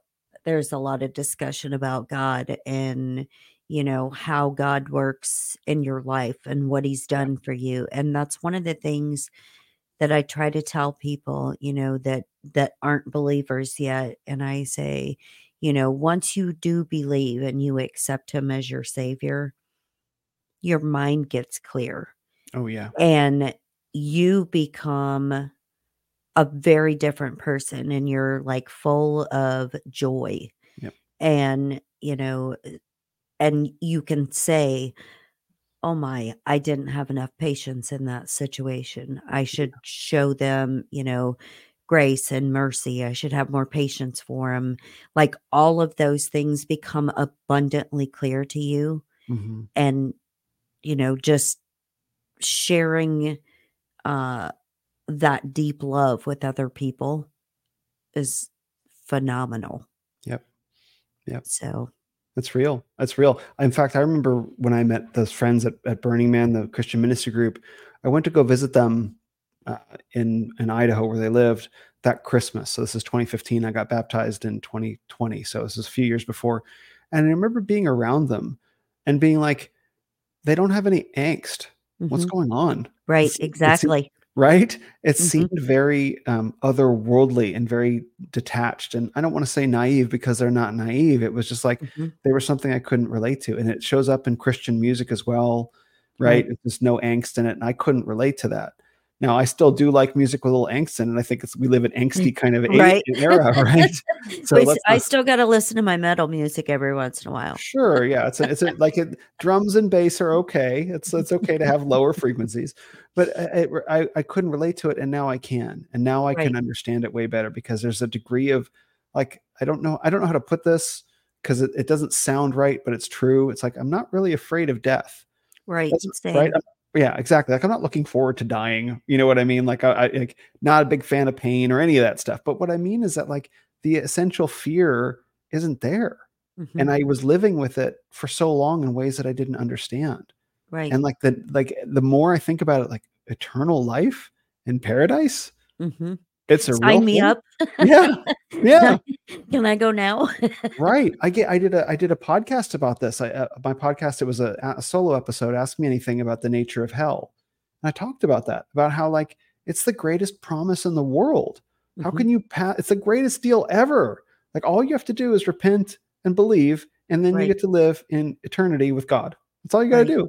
there's a lot of discussion about God and, you know, how God works in your life and what he's done for you. And that's one of the things that I try to tell people, you know, that that aren't believers yet. And I say, you know, once you do believe and you accept him as your savior, your mind gets clear. Oh, yeah. And you become a very different person and you're like full of joy. Yep. And, you know, and you can say, oh my, I didn't have enough patience in that situation. I should show them, you know, grace and mercy. I should have more patience for them. Like all of those things become abundantly clear to you. Mm-hmm. And, you know, just sharing uh, that deep love with other people is phenomenal. Yep. Yep. So that's real. That's real. In fact, I remember when I met those friends at, at Burning Man, the Christian ministry group, I went to go visit them uh, in in Idaho where they lived that Christmas. So this is 2015. I got baptized in 2020. So this is a few years before, and I remember being around them and being like, they don't have any angst. Mm-hmm. What's going on? Right. It's, exactly. Right. It mm-hmm. seemed very um, otherworldly and very detached. And I don't want to say naive because they're not naive. It was just like mm-hmm. they were something I couldn't relate to, and it shows up in Christian music as well. Right. right. There's no angst in it, and I couldn't relate to that. Now, I still do like music with a little angst in it. I think it's we live in angsty mm, kind of right. era, right? So Wait, I still got to listen to my metal music every once in a while. Sure, yeah, it's a, it's a, like it, drums and bass are okay. It's it's okay to have lower frequencies, but I, I, I couldn't relate to it, and now I can, and now I right. can understand it way better because there's a degree of like I don't know I don't know how to put this because it, it doesn't sound right, but it's true. It's like I'm not really afraid of death. Right. Right. I'm, yeah, exactly. Like I'm not looking forward to dying. You know what I mean? Like I, I like not a big fan of pain or any of that stuff. But what I mean is that like the essential fear isn't there. Mm-hmm. And I was living with it for so long in ways that I didn't understand. Right. And like the like the more I think about it, like eternal life in paradise, mm-hmm. It's a sign me thing. up. Yeah, yeah. Can I go now? right. I get. I did a. I did a podcast about this. I, uh, my podcast. It was a, a, solo episode. Ask me anything about the nature of hell. And I talked about that. About how like it's the greatest promise in the world. How mm-hmm. can you pass? It's the greatest deal ever. Like all you have to do is repent and believe, and then right. you get to live in eternity with God. That's all you got to right. do.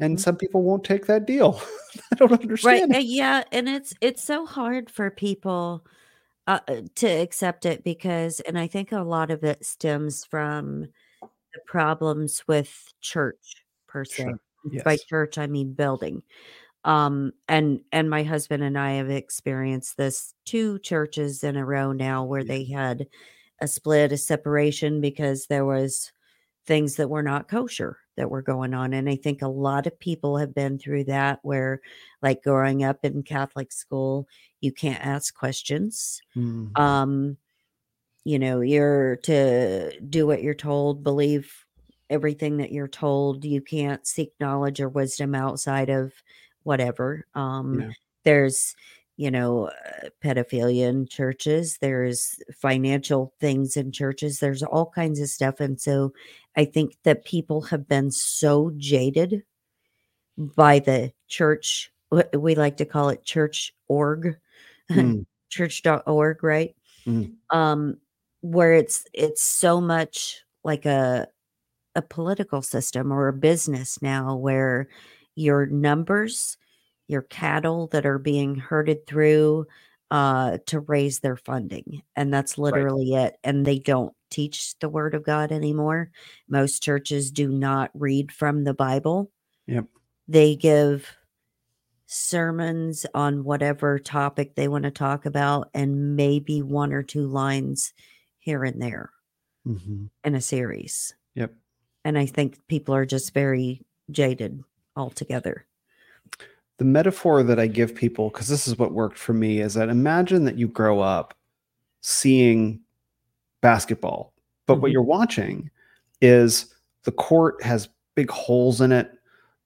And Mhm. some people won't take that deal. I don't understand uh, it. yeah, and it's it's so hard for people, uh, uh, to accept it because and I think a lot of it stems from the problems with church per se. Sure. By church, I mean building. Um, and and my husband and I have experienced this 2 churches in a row now where they had a split, a separation because there was things that were not kosher that were going on, and I think a lot of people have been through that where, like, growing up in Catholic school, you can't ask questions. Mm. Um, you know, you're to do what you're told, believe everything that you're told. You can't seek knowledge or wisdom outside of whatever. Um, Yeah. there's, you know, uh, pedophilia in churches, there's financial things in churches, there's all kinds of stuff. And so I think that people have been so jaded by the church. We like to call it church org, Mm. church.org, right? Mm. um where it's it's so much like a a political system or a business now where your numbers your cattle that are being herded through uh to raise their funding and that's Right. literally it and they don't teach the word of god anymore most churches do not read from the bible Yep. they give sermons on whatever topic they want to talk about and maybe one or two lines here and there Mhm. in a series. Yep. And I think people are just very jaded altogether. The metaphor that I give people, because this is what worked for me, is that imagine that you grow up seeing basketball, but what Mhm. you're watching is the court has big holes in it.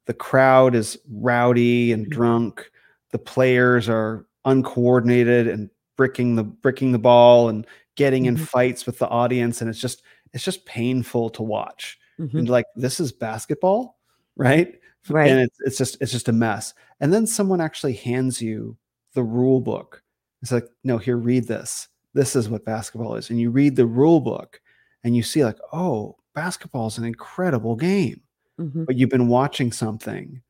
The crowd is rowdy and Mhm. drunk. The players are uncoordinated and bricking the bricking the ball and getting in Mhm. fights with the audience and it's just it's just painful to watch. Mhm. And like this is basketball, right? Right. And it's it's just it's just a mess. And then someone actually hands you the rule book. It's like, no, here, read this. This is what basketball is. And you read the rule book and you see, like, oh, basketball is an incredible game. Mhm. But you've been watching something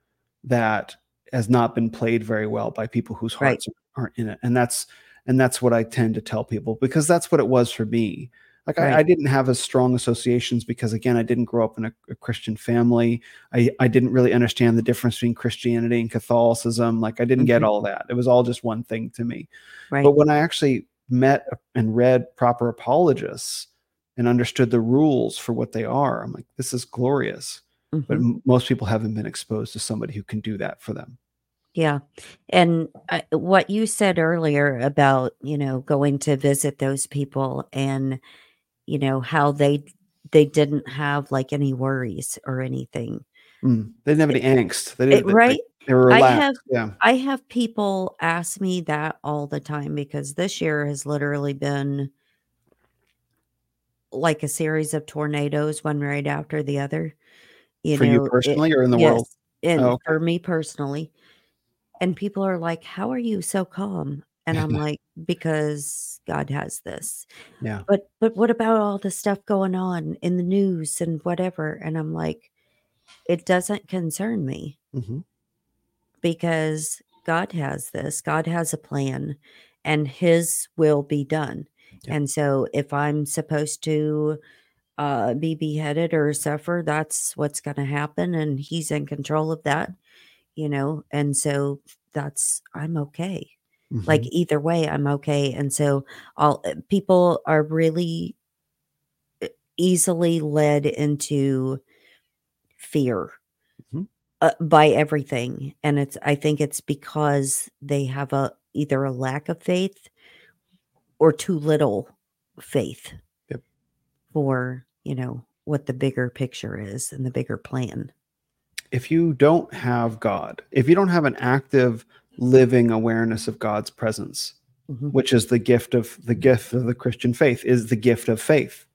that has not been played very well by people whose Right. hearts aren't in it. And that's and that's what I tend to tell people because that's what it was for me. Like I, I didn't have as strong associations because again, I didn't grow up in a, a Christian family. I, I didn't really understand the difference between Christianity and Catholicism. Like I didn't get Mhm. all that. It was all just one thing to me. Right. But when I actually met and read proper apologists and understood the rules for what they are, I'm like, this is glorious. But Mhm. m- most people haven't been exposed to somebody who can do that for them. Yeah. And uh, what you said earlier about, you know, going to visit those people and, you know, how they they didn't have like any worries or anything. Mm. They didn't have any angst. They didn't. They, right? they were relaxed. I have yeah. I have people ask me that all the time because this year has literally been like a series of tornadoes, one right after the other. You For you know, it, personally or in the world? and Oh, okay. for me personally. And people are like, "How are you so calm?" And I'm like, "Because God has this." Yeah. But but what about all the stuff going on in the news and whatever? And I'm like, "It doesn't concern me." hmm because God has this. God has a plan and his will be done. Yep. And so if I'm supposed to uh be beheaded or suffer, that's what's going to happen and he's in control of that, you know. And so that's I'm okay. Like hmm either way I'm okay. And so all uh, people are really uh, easily led into fear Mhm. uh, by everything and it's i think it's because they have a either a lack of faith or too little faith Yep. for you know what the bigger picture is and the bigger plan If you don't have God, if you don't have an active living awareness of God's presence, Mhm. which is the gift of the gift of the Christian faith, is the gift of faith,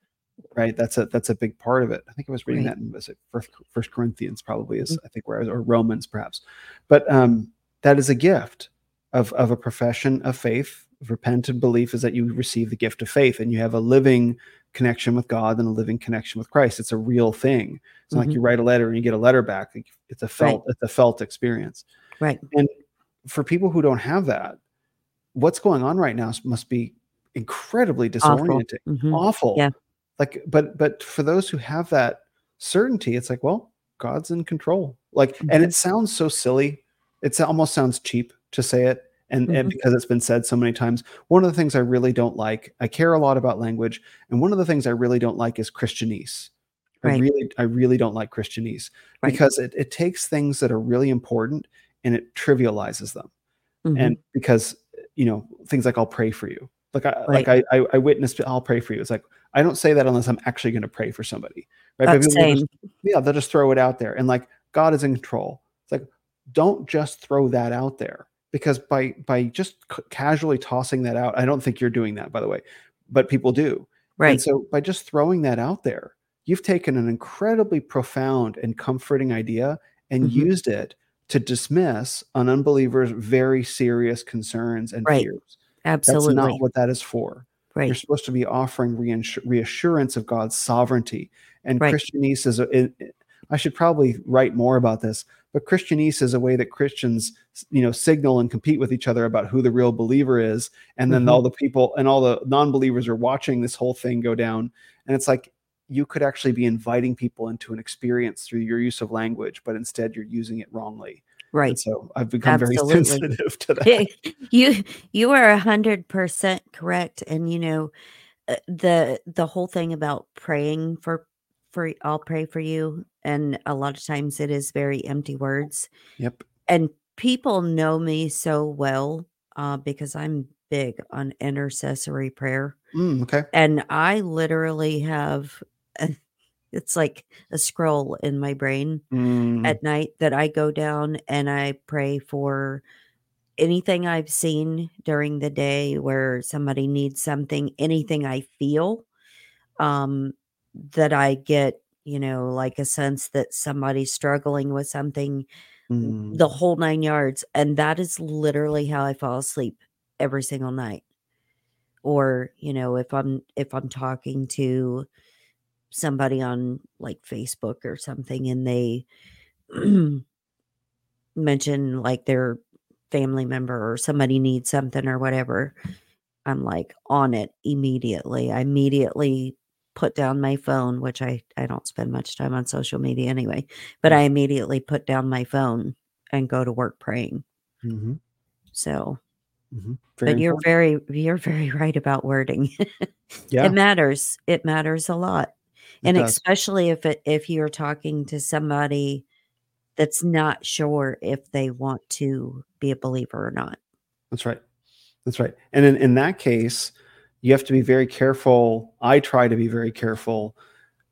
right? That's a that's a big part of it. I think I was reading Right. that in was it First, First Corinthians probably is Mhm. I think where I was or Romans perhaps, but um, that is a gift of of a profession of faith repentant belief is that you receive the gift of faith and you have a living connection with God and a living connection with Christ. It's a real thing. It's not Mhm. like you write a letter and you get a letter back. It's a felt, it's a felt experience. Right. And for people who don't have that, what's going on right now must be incredibly Awful. disorienting, Mhm. awful. Yeah. Like, but but for those who have that certainty, it's like, well, God's in control. Like, and Mhm. it sounds so silly. It almost sounds cheap to say it. And, and Mhm. because it's been said so many times, one of the things I really don't like, I care a lot about language, and one of the things I really don't like is Christianese. I Right. really, I really don't like Christianese Right. because it, it takes things that are really important and it trivializes them Mhm. and because you know things like i'll pray for you like i Right. like I, I i witnessed i'll pray for you it's like i don't say that unless i'm actually going to pray for somebody right But people will same. just- yeah they'll just throw it out there and like god is in control it's like don't just throw that out there because by by just c- casually tossing that out i don't think you're doing that by the way but people do Right. and so by just throwing that out there you've taken an incredibly profound and comforting idea and Mhm. used it to dismiss an unbeliever's very serious concerns and Right. fears. Absolutely. That's not what that is for. Right. You're supposed to be offering reassurance of God's sovereignty. And Right. Christianese is, a, it, it- I should probably write more about this, but Christianese is a way that Christians, you know, signal and compete with each other about who the real believer is. And then Mhm. all the people and all the non believers are watching this whole thing go down. And it's like, you could actually be inviting people into an experience through your use of language, but instead you're using it wrongly. Right. And so I've become very sensitive to that. you you are a hundred percent correct and you know uh, the the whole thing about praying for for i'll pray for you and a lot of times it is very empty words Yep. and people know me so well uh, because i'm big on intercessory prayer Mm, okay. and i literally have it's like a scroll in my brain Mm, at night that I go down and I pray for anything I've seen during the day where somebody needs something, anything I feel um that I get, you know, like a sense that somebody's struggling with something mm. the whole 9 yards and that is literally how I fall asleep every single night. Or, you know, if I'm if I'm talking to somebody on like Facebook or something and they mention like their family member or somebody needs something or whatever, I'm like on it immediately. I immediately put down my phone, which I I don't spend much time on social media anyway, but I immediately put down my phone and go to work praying. Mhm, So, mhm. Very but you're very you're very right about wording. yeah, It matters. It matters a lot. And does. especially if it if you're talking to somebody that's not sure if they want to be a believer or not. That's right. That's right. And in, in that case, you have to be very careful. I try to be very careful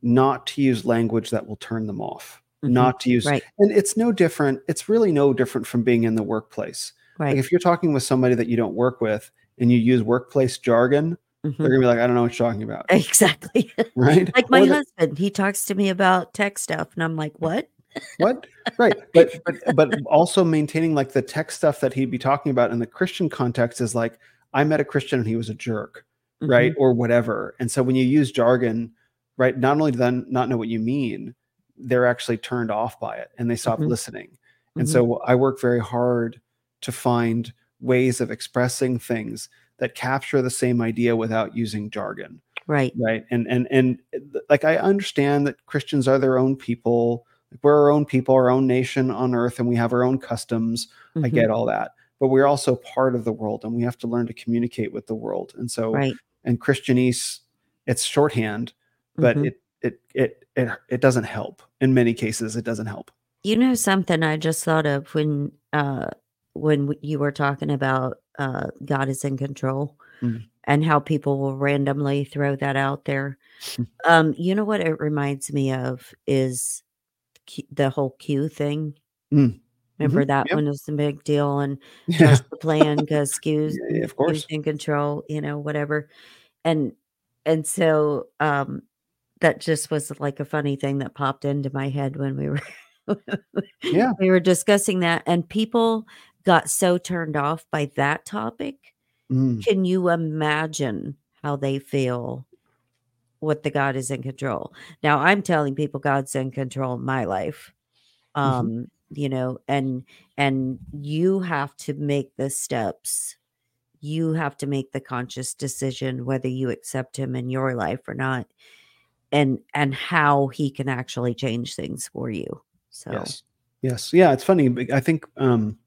not to use language that will turn them off. Mhm. Not to use, Right. and it's no different. It's really no different from being in the workplace. Like Right. if you're talking with somebody that you don't work with and you use workplace jargon, Mhm. they're gonna be like, I don't know what you're talking about. Exactly. Right. like my Or the- husband, he talks to me about tech stuff and I'm like, "What?" What? Right. But but but also maintaining like the tech stuff that he'd be talking about in the Christian context is like, I met a Christian and he was a jerk, right? Or whatever. And so when you use jargon, right, not only do they not know what you mean, they're actually turned off by it and they stop Mhm. listening. And Mhm. so I work very hard to find ways of expressing things that capture the same idea without using jargon Right. right and and and like i understand that christians are their own people we're our own people our own nation on earth and we have our own customs i Mhm. get all that but we're also part of the world and we have to learn to communicate with the world and so Right. and christianese it's shorthand but Mhm. it, it it it it doesn't help in many cases it doesn't help You know something I just thought of when uh when you were talking about uh God is in control Mhm. and how people will randomly throw that out there. Um you know what it reminds me of is Q- the whole Q thing. Mm. Remember Mhm. that Yep. one was the big deal and yeah the plan because Q's Yeah, yeah, of course. Q's in control, you know, whatever. And and so um that just was like a funny thing that popped into my head when we were Yeah. we were discussing that and people got so turned off by that topic Mm. Can you imagine how they feel what the God is in control? Now, I'm telling people God's in control of my life. Mhm. Um, you know, and and you have to make the steps. You have to make the conscious decision whether you accept him in your life or not and and how he can actually change things for you. So, Yes. Yes. Yeah, it's funny. I think um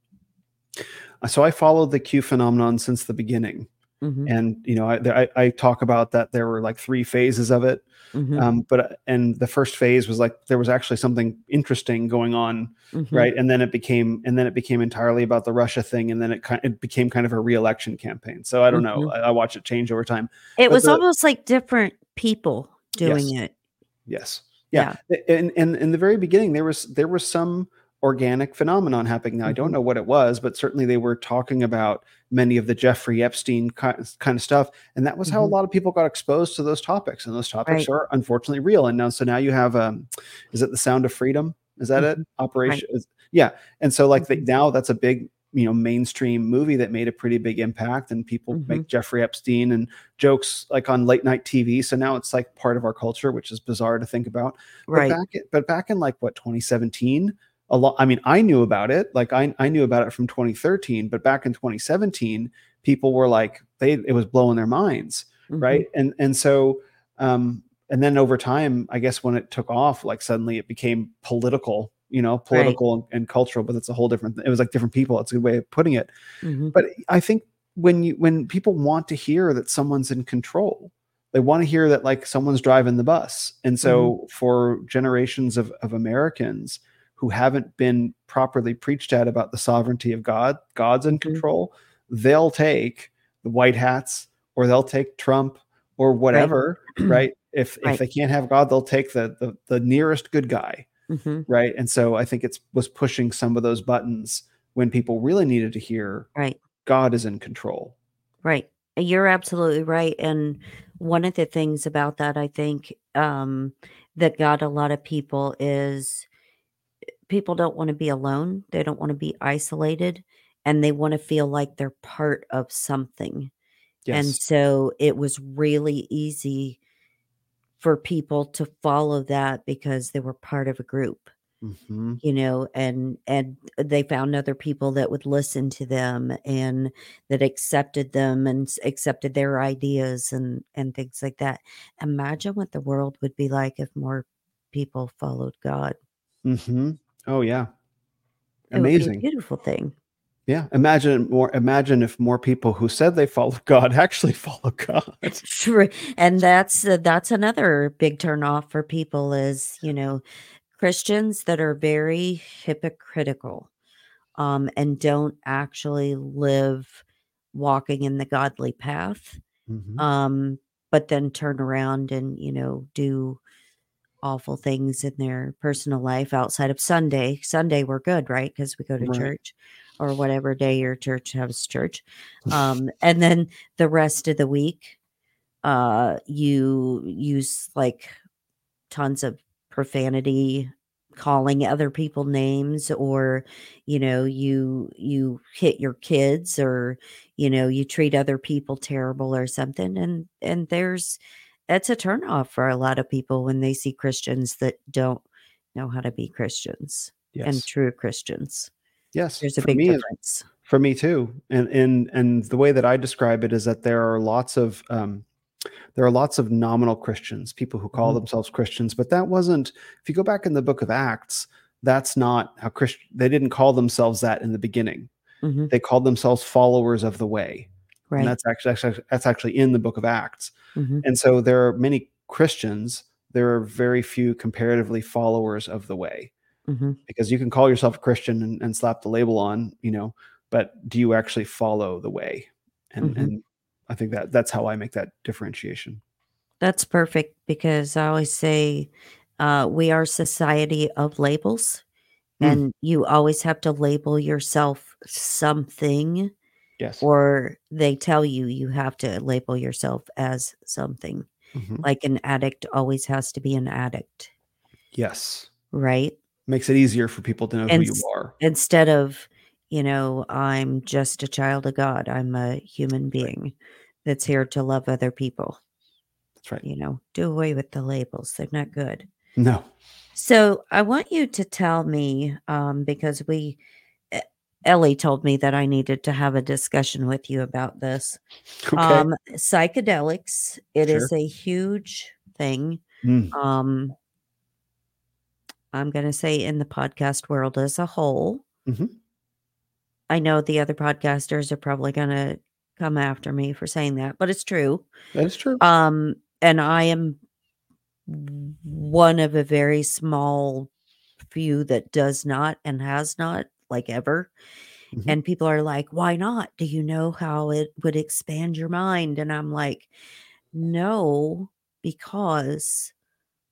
so I followed the Q phenomenon since the beginning. mhm, And you know, I, I I talk about that there were like three phases of it. mhm, Um, but uh, and the first phase was like there was actually something interesting going on, mhm. right? And then it became and then it became entirely about the Russia thing, and then it kind it became kind of a re-election campaign. So I don't know. Mhm. I, I watch it change over time. It But was the- almost like different people doing Yes. it. Yes. Yeah. And and in the very beginning, there was there was some organic phenomenon happening. Now, I don't Mhm. know what it was, but certainly they were talking about many of the Jeffrey Epstein kind of stuff, and that was how a Mhm. lot of people got exposed to those topics. And those topics Right. are unfortunately real. And now, so now you have, um, is it the Sound of Freedom? Is that it? Operation? is- Yeah. And so, like, the, Mhm. now that's a big you know mainstream movie that made a pretty big impact and people Mhm. make jeffrey epstein and jokes like on late night tv so now it's like part of our culture which is bizarre to think about Right. but back but back in like what 2017, a lot. I mean, I knew about it. Like I I knew about it from 2013, but back in 2017, people were like they it was blowing their minds, Mhm. right? And and so um and then over time, I guess when it took off, like suddenly it became political, you know, political and, and cultural. But it's a whole different. It was like different people. It's a good way of putting it. Mhm. But I think when you when people want to hear that someone's in control, they want to hear that like someone's driving the bus. And so for generations of, of Americans who haven't been properly preached at about the sovereignty of God, God's in Mhm. control, they'll take the white hats or they'll take Trump or whatever, right? If Right. if they can't have God, they'll take the, the the nearest good guy Mhm. right and so i think it's was pushing some of those buttons when people really needed to hear Right. god is in control Right. You're absolutely right. And one of the things about that, I think, um, that got a lot of people is people don't want to be alone. They don't want to be isolated and they want to feel like they're part of something. And so it was really easy for people to follow that because they were part of a group Mhm. you know and and they found other people that would listen to them and that accepted them and accepted their ideas and and things like that imagine what the world would be like if more people followed god Mhm. Oh yeah it would be a amazing beautiful thing yeah imagine more imagine if more people who said they follow god actually follow god Sure. And that's uh, that's another big turn off for people is, you know, Christians that are very hypocritical um and don't actually live walking in the godly path. Mhm. Um but then turn around and, you know, do awful things in their personal life outside of Sunday. Sunday we're good, right? Because we go to Right. church or whatever day your church has church. Um and then the rest of the week uh you use like tons of profanity calling other people names or you know you you hit your kids or you know you treat other people terrible or something and and there's it's a turnoff for a lot of people when they see christians that don't know how to be christians and true christians. Yes there's a For big me, difference. for me too and and and the way that i describe it is that there are lots of um there are lots of nominal christians people who call Mhm. themselves christians but that wasn't if you go back in the book of acts that's not how christian they didn't call themselves that in the beginning. Mhm. they called themselves followers of the way right and that's actually, actually that's actually in the book of acts Mhm. and so there are many christians there are very few comparatively followers of the way Mhm. because you can call yourself a Christian and, and slap the label on, you know, but do you actually follow the way? And Mhm. and I think that that's how I make that differentiation. That's perfect because I always say uh, we are society of labels, Mm. and you always have to label yourself something, Yes. or they tell you you have to label yourself as something. Mhm. Like an addict always has to be an addict, Yes. right? Makes it easier for people to know And who you are. Instead of, you know, I'm just a child of God. I'm a human being that's here to love other people. That's right. You know, do away with the labels. They're not good. No. So I want you to tell me, um, because we, Ellie told me that I needed to have a discussion with you about this. Okay. Um, psychedelics, it is Sure. a huge thing. Mm, Um, I'm going to say in the podcast world as a whole. mhm. I know the other podcasters are probably going to come after me for saying that, but it's true. That is true. Um, and I am one of a very small few that does not and has not, like ever. Mhm. And people are like, why not? Do you know how it would expand your mind? And I'm like, no, because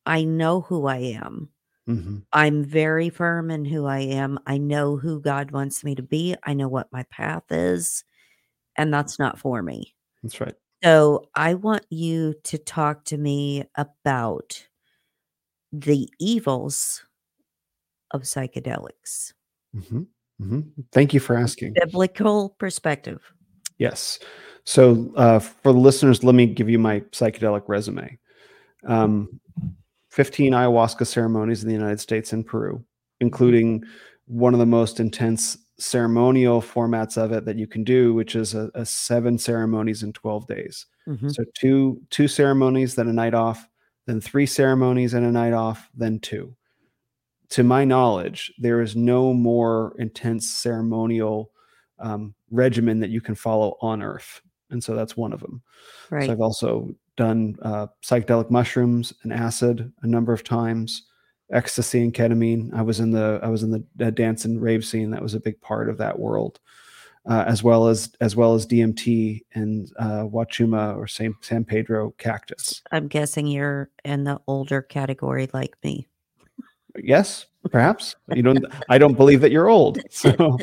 I know who I am. Mhm. I'm very firm in who I am. I know who God wants me to be. I know what my path is, and that's not for me. That's right. So I want you to talk to me about the evils of psychedelics, Mhm. Mhm. Thank you for asking. biblical perspective. Yes. So, uh, for the listeners, let me give you my psychedelic resume. Um, 15 ayahuasca ceremonies in the United States and Peru, including one of the most intense ceremonial formats of it that you can do, which is a, a seven ceremonies in 12 days. Mhm. So two two ceremonies, then a night off, then three ceremonies and a night off, then two. To my knowledge, there is no more intense ceremonial um, regimen that you can follow on Earth, and so that's one of them. Right. So I've also done uh, psychedelic mushrooms and acid a number of times, ecstasy and ketamine. I was in the I was in the, dance and rave scene. That was a big part of that world, uh, as well as as well as DMT and uh, Wachuma or San, San Pedro cactus. I'm guessing you're in the older category like me. Yes, perhaps you don't. I don't believe that you're old. So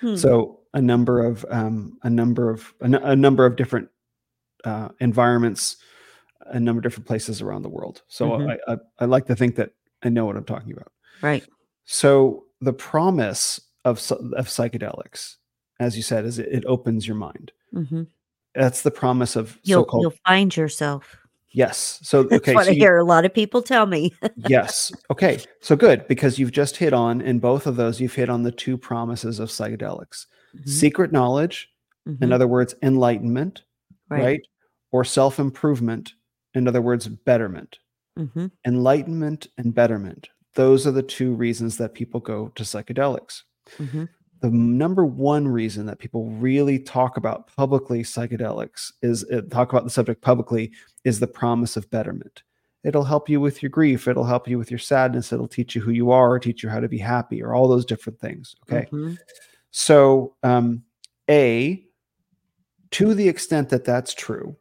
Hmm. so a number of um, a number of a, number of different uh, environments a number of different places around the world so Mhm. I, I i like to think that i know what i'm talking about right. so the promise of of psychedelics as you said is it, it opens your mind hmm that's the promise of You'll so-called you'll find yourself. Yes so That's okay what so I you- hear a lot of people tell me. yes okay so good because you've just hit on in both of those you've hit on the two promises of psychedelics Mhm, secret knowledge in mhm, other words enlightenment right. right? Or self improvement, in other words, betterment. Mm-hmm. Enlightenment and betterment. Those are the two reasons that people go to psychedelics. mhm, The number one reason that people really talk about publicly psychedelics is uh, talk about the subject publicly is the promise of betterment. It'll help you with your grief. It'll help you with your sadness. It'll teach you who you are, teach you how to be happy, or all those different things. Okay. mhm, So, um, A, to the extent that that's true,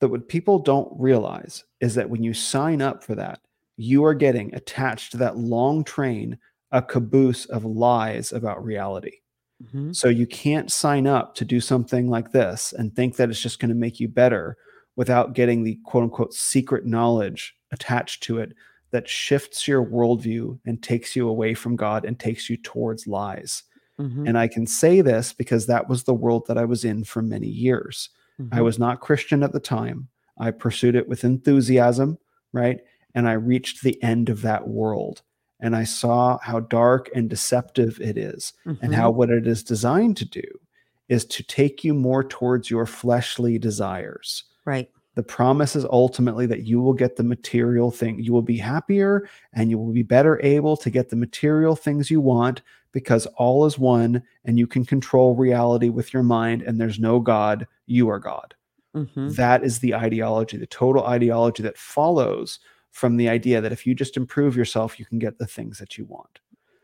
that what people don't realize is that when you sign up for that, you are getting attached to that long train a caboose of lies about reality. mhm, So you can't sign up to do something like this and think that it's just going to make you better without getting the quote unquote secret knowledge attached to it that shifts your worldview and takes you away from God and takes you towards lies. mhm, And I can say this because that was the world that I was in for many years. I mhm, was not Christian at the time. I pursued it with enthusiasm, right? And I reached the end of that world. And I saw how dark and deceptive it is, and mhm, how what it is designed to do is to take you more towards your fleshly desires. Right. The promise is ultimately that you will get the material thing. You will be happier and you will be better able to get the material things you want because all is one and you can control reality with your mind and there's no God. You are God. mhm, That is the ideology, the total ideology that follows from the idea that if you just improve yourself, you can get the things that you want.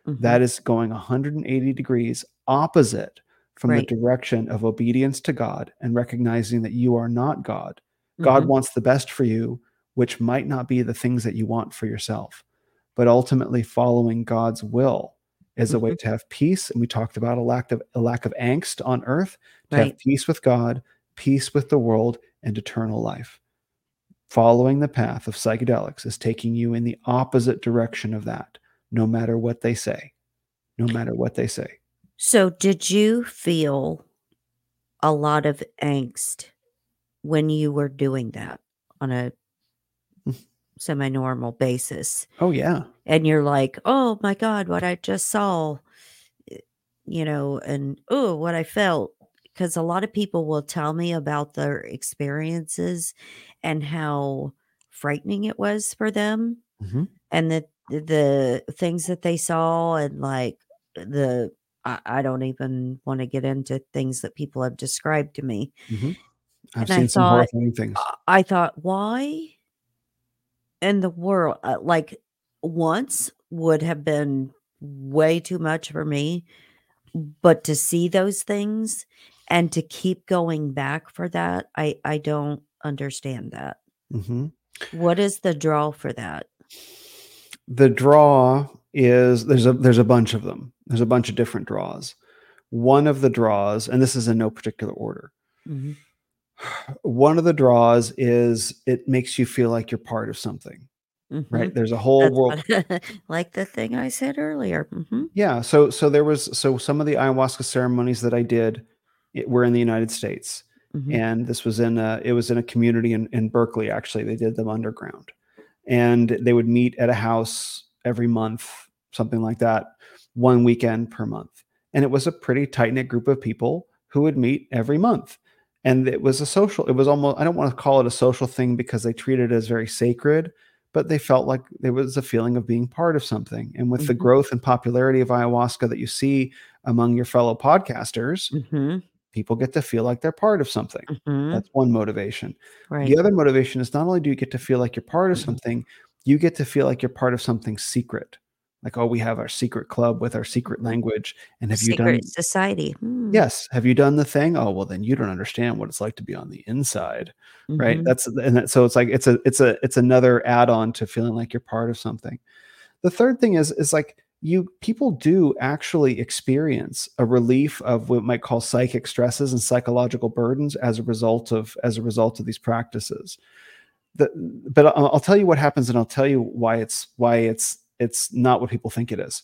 mhm, That is going 180 degrees opposite from Right. the direction of obedience to God and recognizing that you are not God. God mhm, wants the best for you, which might not be the things that you want for yourself. But ultimately, following God's will is a way Mhm. to have peace. And we talked about a lack of a lack of angst on earth, to Right. have peace with God, peace with the world, and eternal life. Following the path of psychedelics is taking you in the opposite direction of that, no matter what they say. no matter what they say. So, did you feel a lot of angst when you were doing that on a Mm. semi-normal basis? Oh, yeah. And you're like, "Oh my god, what I just saw," eh, you know, and, oh, what I felt." Because a lot of people will tell me about their experiences and how frightening it was for them Mhm. and the the things that they saw and, like, the I I don't even wanna get into things that people have described to me. Mhm. I've And I seen some thought horrifying things. uh, I thought, "Why in the world" uh, like, once would have been way too much for me, but to see those things and to keep going back for that, I I don't understand that. Mhm. What is the draw for that? The draw is there's a there's a bunch of them. There's a bunch of different draws. One of the draws, and this is in no particular order. Mhm. One of the draws is it makes you feel like you're part of something, right? Mhm. There's a whole That's world what like the thing I said earlier. Mhm. Yeah, so so there was so some of the ayahuasca ceremonies that I did it were in the United States, Mhm. and this was in a it was in a community in in Berkeley, actually, they did them underground. And they would meet at a house every month, something like that, 1 weekend per month. And it was a pretty tight-knit group of people who would meet every month. And it was a social it was almost, I don't wanna call it a social thing because they treated it as very sacred, but they felt like there was a feeling of being part of something. And with the Mhm. growth and popularity of ayahuasca that you see among your fellow podcasters, Mhm. people get to feel like they're part of something. Mhm. That's one motivation. Right. The other motivation is not only do you get to feel like you're part of Mhm. something, you get to feel like you're part of something secret. Like, "Oh, we have our secret club with our secret Mhm. language, and have you done" society. Hmm. Yes. "Have you done the thing? Oh, well, then you don't understand what it's like to be on the inside." Right? Mhm. That's and that so it's like it's a it's a it's another add-on to feeling like you're part of something. The third thing is is like you people do actually experience a relief of what might call psychic stresses and psychological burdens as a result of as a result of these practices. The but I'll I'll tell you what happens, and I'll tell you why it's why it's it's not what people think it is.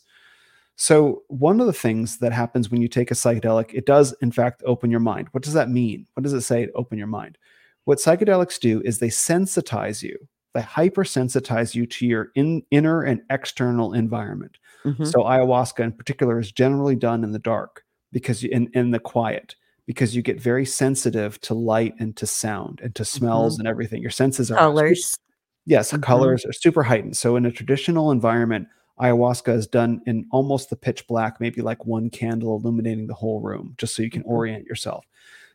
So, one of the things that happens when you take a psychedelic, it does in fact open your mind. What does that mean? What does it say, open your mind? What psychedelics do is they sensitize you. They hypersensitize you to your in, inner and external environment. Mhm. So ayahuasca in particular is generally done in the dark because in in the quiet because you get very sensitive to light and to sound and to smells Mhm. and everything. Your senses are Colors. Yes, Mhm. colors are super heightened. So in a traditional environment, ayahuasca is done in almost the pitch black, maybe like one candle illuminating the whole room, just so you can Mhm. orient yourself.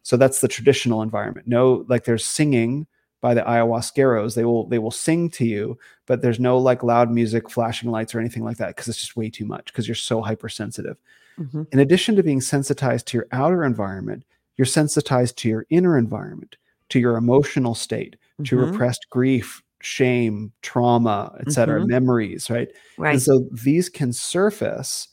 So that's the traditional environment. No, like there's singing by the ayahuasqueros. They will they will sing to you, but there's no like loud music, flashing lights, or anything like that because it's just way too much because you're so hypersensitive. Mhm. In addition to being sensitized to your outer environment, you're sensitized to your inner environment, to your emotional state, to Mhm. repressed grief, shame, trauma, etc., Mhm. memories, right? Right. And so these can surface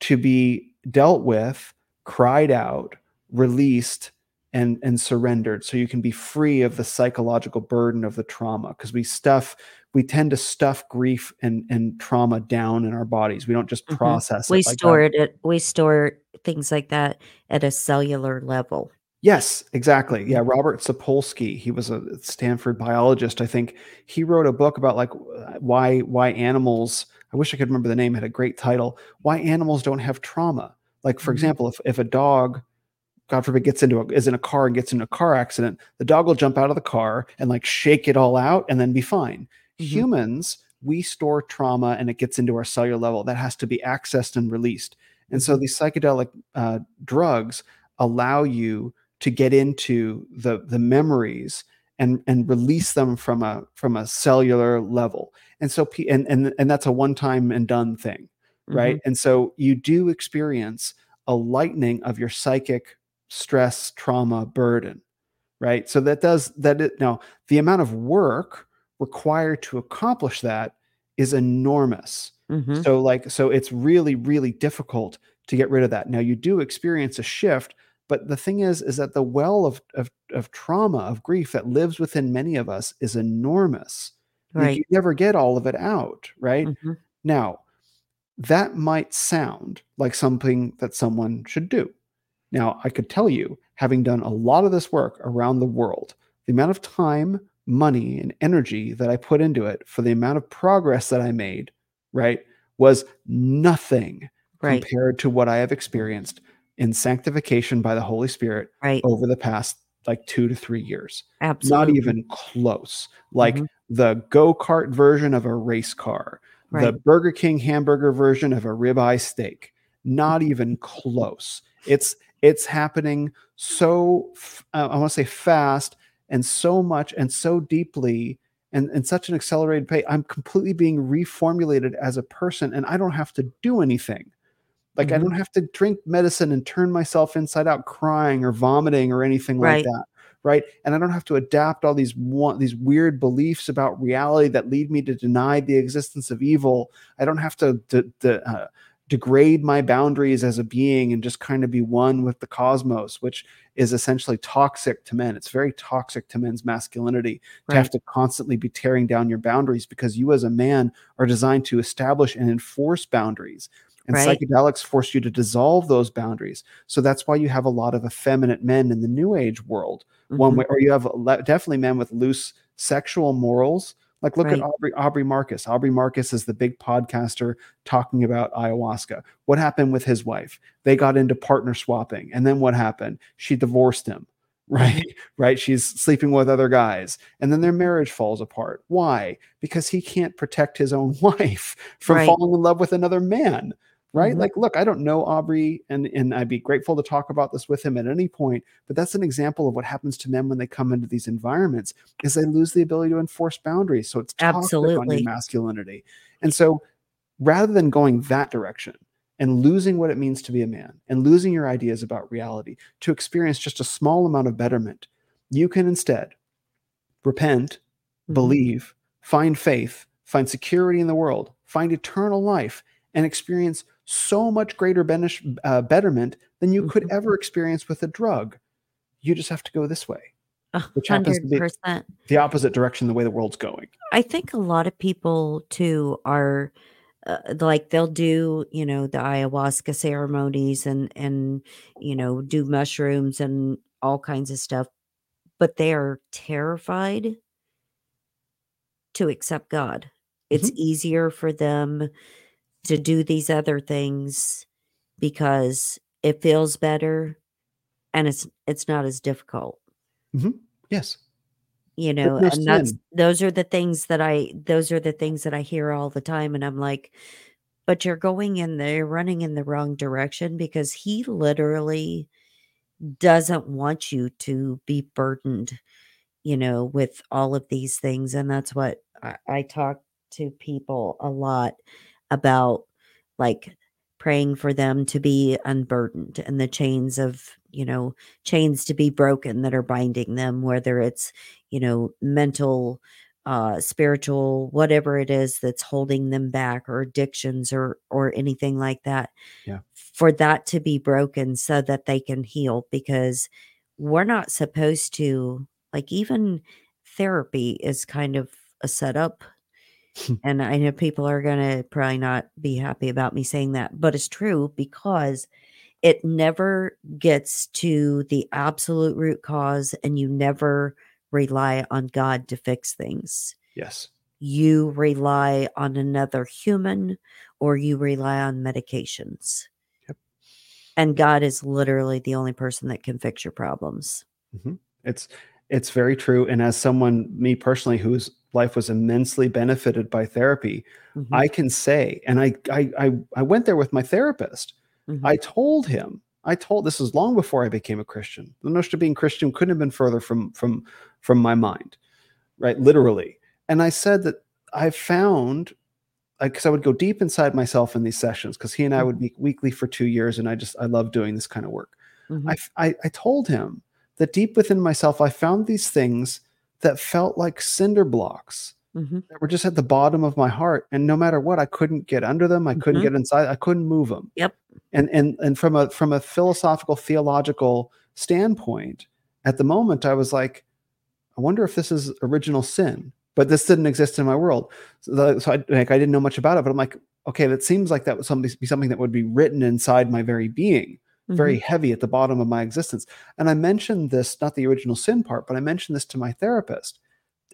to be dealt with, cried out, released, and and surrendered so you can be free of the psychological burden of the trauma because we stuff we tend to stuff grief and and trauma down in our bodies. We don't just Mhm. process We it like that. store it we store things like that at a cellular level. Yes, exactly. Yeah, Mhm. Robert Sapolsky, he was a Stanford biologist, I think. He wrote a book about like why why animals, I wish I could remember the name, it had a great title, why animals don't have trauma. Like for Mhm. example, if if a dog God forbid gets into a is in a car and gets into a car accident, the dog will jump out of the car and like shake it all out and then be fine. Mhm. Humans, we store trauma and it gets into our cellular level. That has to be accessed and released. And so Mhm. these psychedelic uh, drugs allow you to get into the the memories and and release them from a from a cellular level. And so and and and that's a one time and done thing, right? Mhm. And so you do experience a lightening of your psychic stress, trauma, burden, right? So that does that it now the amount of work required to accomplish that is enormous. Mhm. So like so it's really really difficult to get rid of that. Now you do experience a shift, but the thing is is that the well of of, of trauma, of grief that lives within many of us is enormous. Like Right. you never get all of it out, right? Mhm. Now, that might sound like something that someone should do. Now, I could tell you, having done a lot of this work around the world, the amount of time, money, and energy that I put into it for the amount of progress that I made, right, was nothing Right. compared to what I have experienced in sanctification by the Holy Spirit Right. over the past like two to three years. Absolutely. Not even close. Like Mhm. the go kart version of a race car, the Burger King hamburger version of a ribeye steak. Not even close. It's it's happening so f- uh, I want to say fast and so much and so deeply and in such an accelerated pace. I'm completely being reformulated as a person, and I don't have to do anything. Like I Mhm. don't have to drink medicine and turn myself inside out crying or vomiting or anything Right. like that. Right. And I don't have to adapt all these one, these weird beliefs about reality that lead me to deny the existence of evil. I don't have to, de- de- uh, degrade my boundaries as a being and just kind of be one with the cosmos, which is essentially toxic to men. It's very toxic to men's masculinity to have to constantly be tearing down your boundaries because you as a man are designed to establish and enforce boundaries. And Right. psychedelics force you to dissolve those boundaries. So that's why you have a lot of effeminate men in the new age world. One Mhm. way, or you have le- definitely men with loose sexual morals. Like look Right. at Aubrey Aubrey Marcus. Aubrey Marcus is the big podcaster talking about ayahuasca. What happened with his wife? They got into partner swapping, and then what happened? She divorced him. Right, right. She's sleeping with other guys, and then their marriage falls apart. Why? Because he can't protect his own wife from Right. falling in love with another man right? Mhm. Like, look, I don't know Aubrey, and and I'd be grateful to talk about this with him at any point. But that's an example of what happens to men when they come into these environments is they lose the ability to enforce boundaries. So it's toxic on Absolutely. your masculinity. And so, rather than going that direction and losing what it means to be a man and losing your ideas about reality to experience just a small amount of betterment, you can instead repent Mhm. believe, find faith, find security in the world, find eternal life, and experience so much greater benish, uh, betterment than you could Mhm. ever experience with a drug. You just have to go this way, which happens to be the opposite direction the way the world's going. I think a lot of people too are uh, like they'll do you know the ayahuasca ceremonies and and you know do mushrooms and all kinds of stuff, but they are terrified to accept God. It's easier for them to do these other things because it feels better and it's it's not as difficult. Yes. You know, and that's those are the things that I those are the things that I hear all the time and I'm like, but you're going in there, running in the wrong direction because he literally doesn't want you to be burdened, you know, with all of these things. And that's what I, I talk to people a lot about like praying for them to be unburdened and the chains of, you know, chains to be broken that are binding them, whether it's, you know, mental, uh, spiritual, whatever it is that's holding them back or addictions or or anything like that. Yeah. For that to be broken so that they can heal because we're not supposed to like even therapy is kind of a setup and I know people are going to probably not be happy about me saying that, but it's true because it never gets to the absolute root cause and you never rely on God to fix things. Yes. You rely on another human or you rely on medications. Yep. And God is literally the only person that can fix your problems. Mhm. It's it's very true. And as someone, me personally, whose life was immensely benefited by therapy, Mhm, I can say, and I I I, I went there with my therapist. mhm. I told him, I told this was long before I became a Christian. The notion of being Christian couldn't have been further from from from my mind, right? Literally. And I said that I found because I would go deep inside myself in these sessions because he and I would meet weekly for two years, and I just I love doing this kind of work. Mhm. I, I I told him that deep within myself, I found these things that felt like cinder blocks Mhm. that were just at the bottom of my heart, and no matter what, I couldn't get under them. I couldn't Mhm. get inside. I couldn't move them. Yep. And and and from a from a philosophical theological standpoint, at the moment, I was like, I wonder if this is original sin. But this didn't exist in my world, so, the, so I, like I didn't know much about it. But I'm like, okay, that seems like that would something be something that would be written inside my very being, very Mhm. heavy at the bottom of my existence. And I mentioned this, not the original sin part, but I mentioned this to my therapist.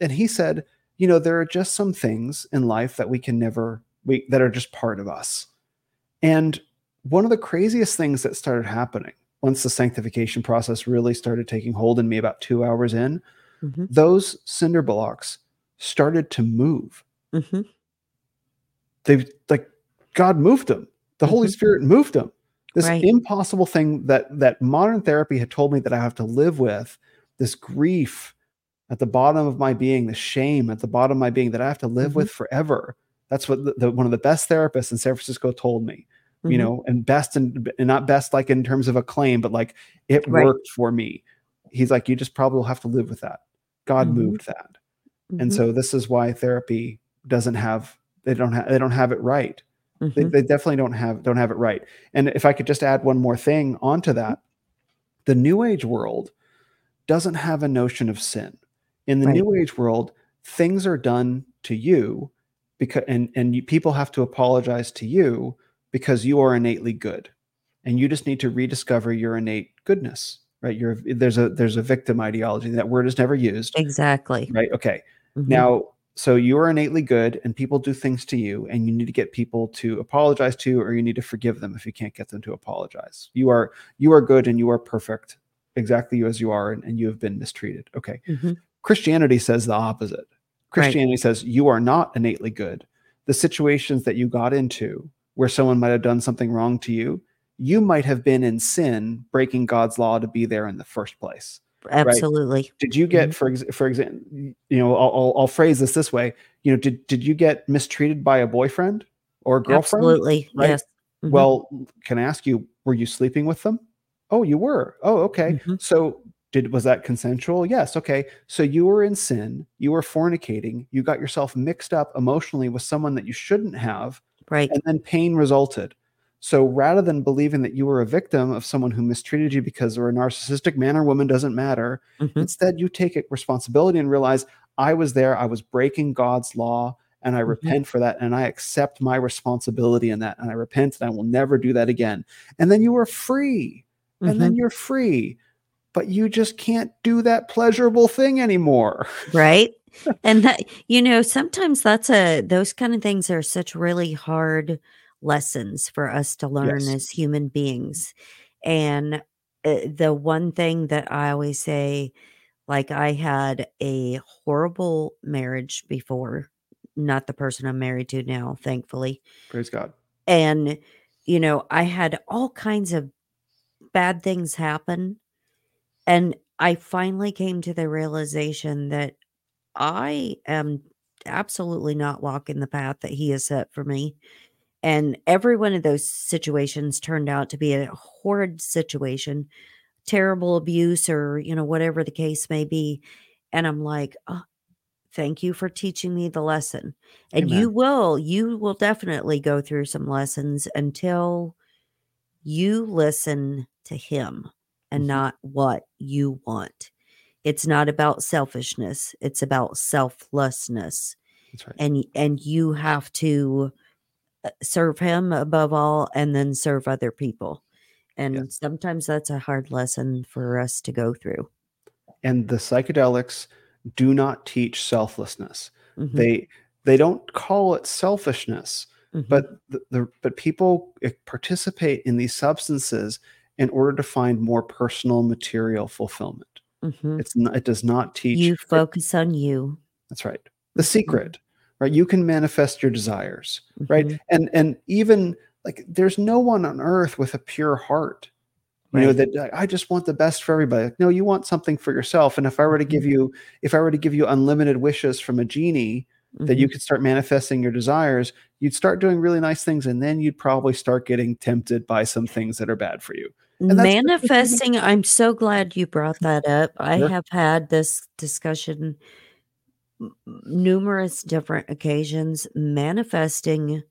And he said, you know, there are just some things in life that we can never we that are just part of us. And one of the craziest things that started happening once the sanctification process really started taking hold in me about 2 hours in, Mhm. those cinder blocks started to move. Mhm. They like God moved them. The Holy Mhm. Spirit moved them. This Right. impossible thing that that modern therapy had told me that I have to live with, this grief at the bottom of my being, the shame at the bottom of my being that I have to live Mhm. with forever. That's what the, the- one of the best therapists in San Francisco told me. You Mhm. know, and best and, and not best like in terms of acclaim, but like it Right. worked for me. He's like, you just probably will have to live with that. God Mhm. moved that. And Mhm. so this is why therapy doesn't have they don't have they don't have it right. They, Mhm. they definitely don't have don't have it right. And if I could just add one more thing onto that, the new age world doesn't have a notion of sin. In the Right. new age world, things are done to you because and and you, people have to apologize to you because you are innately good. And you just need to rediscover your innate goodness, right? You're there's a there's a victim ideology. That word is never used, Exactly. right? Okay. Mhm. Now, so you are innately good and people do things to you and you need to get people to apologize to you or you need to forgive them if you can't get them to apologize. You are you are good and you are perfect exactly as you are and, and you have been mistreated. Okay. Mhm. Christianity says the opposite. Christianity says you are not innately good. The situations that you got into where someone might have done something wrong to you, you might have been in sin breaking God's law to be there in the first place Absolutely. did you get Mhm. for ex- for example you know I'll, I'll, I'll phrase this this way you know did did you get mistreated by a boyfriend or a girlfriend Absolutely. right? Yes. Mhm. well can i ask you were you sleeping with them oh you were oh okay Mhm. so did was that consensual yes okay so you were in sin you were fornicating you got yourself mixed up emotionally with someone that you shouldn't have right. and then pain resulted. So rather than believing that you were a victim of someone who mistreated you because they're a narcissistic man or woman doesn't matter, Mhm. instead you take responsibility and realize I was there, I was breaking God's law, and I Mhm. repent for that, and I accept my responsibility in that, and I repent, and I will never do that again. And then you are free, and then Mhm. you're free, but you just can't do that pleasurable thing anymore. right and that you know sometimes that's a those kind of things are such really hard lessons for us to learn Yes. as human beings and uh, the one thing that i always say like i had a horrible marriage before not the person i'm married to now thankfully Praise God. and you know i had all kinds of bad things happen and i finally came to the realization that I am absolutely not walking the path that he has set for me. And every one of those situations turned out to be a horrid situation, terrible abuse, or, you know, whatever the case may be. And I'm like, oh, thank you for teaching me the lesson. And you will, you will definitely go through some lessons until you listen to him and Mhm. not what you want. It's not about selfishness, it's about selflessness. That's right. And and you have to serve him above all and then serve other people. And sometimes that's a hard lesson for us to go through. and the psychedelics do not teach selflessness. Mhm, They they don't call it selfishness, mhm, but the, the but people eh, participate in these substances in order to find more personal material fulfillment. mhm. It's not, it does not teach. you focus on you. That's right. The secret, right? You can manifest your desires, right? mhm, And and even like there's no one on earth with a pure heart. You know that like, I just want the best for everybody. Like, no, you want something for yourself. And if I were to give you, if I were to give you unlimited wishes from a genie, that you mhm. could start manifesting your desires, you'd start doing really nice things, and then you'd probably start getting tempted by some things that are bad for you. And that's just what human- Manifesting, I'm so glad you brought that up. I Sure. have had this discussion numerous different occasions. Manifesting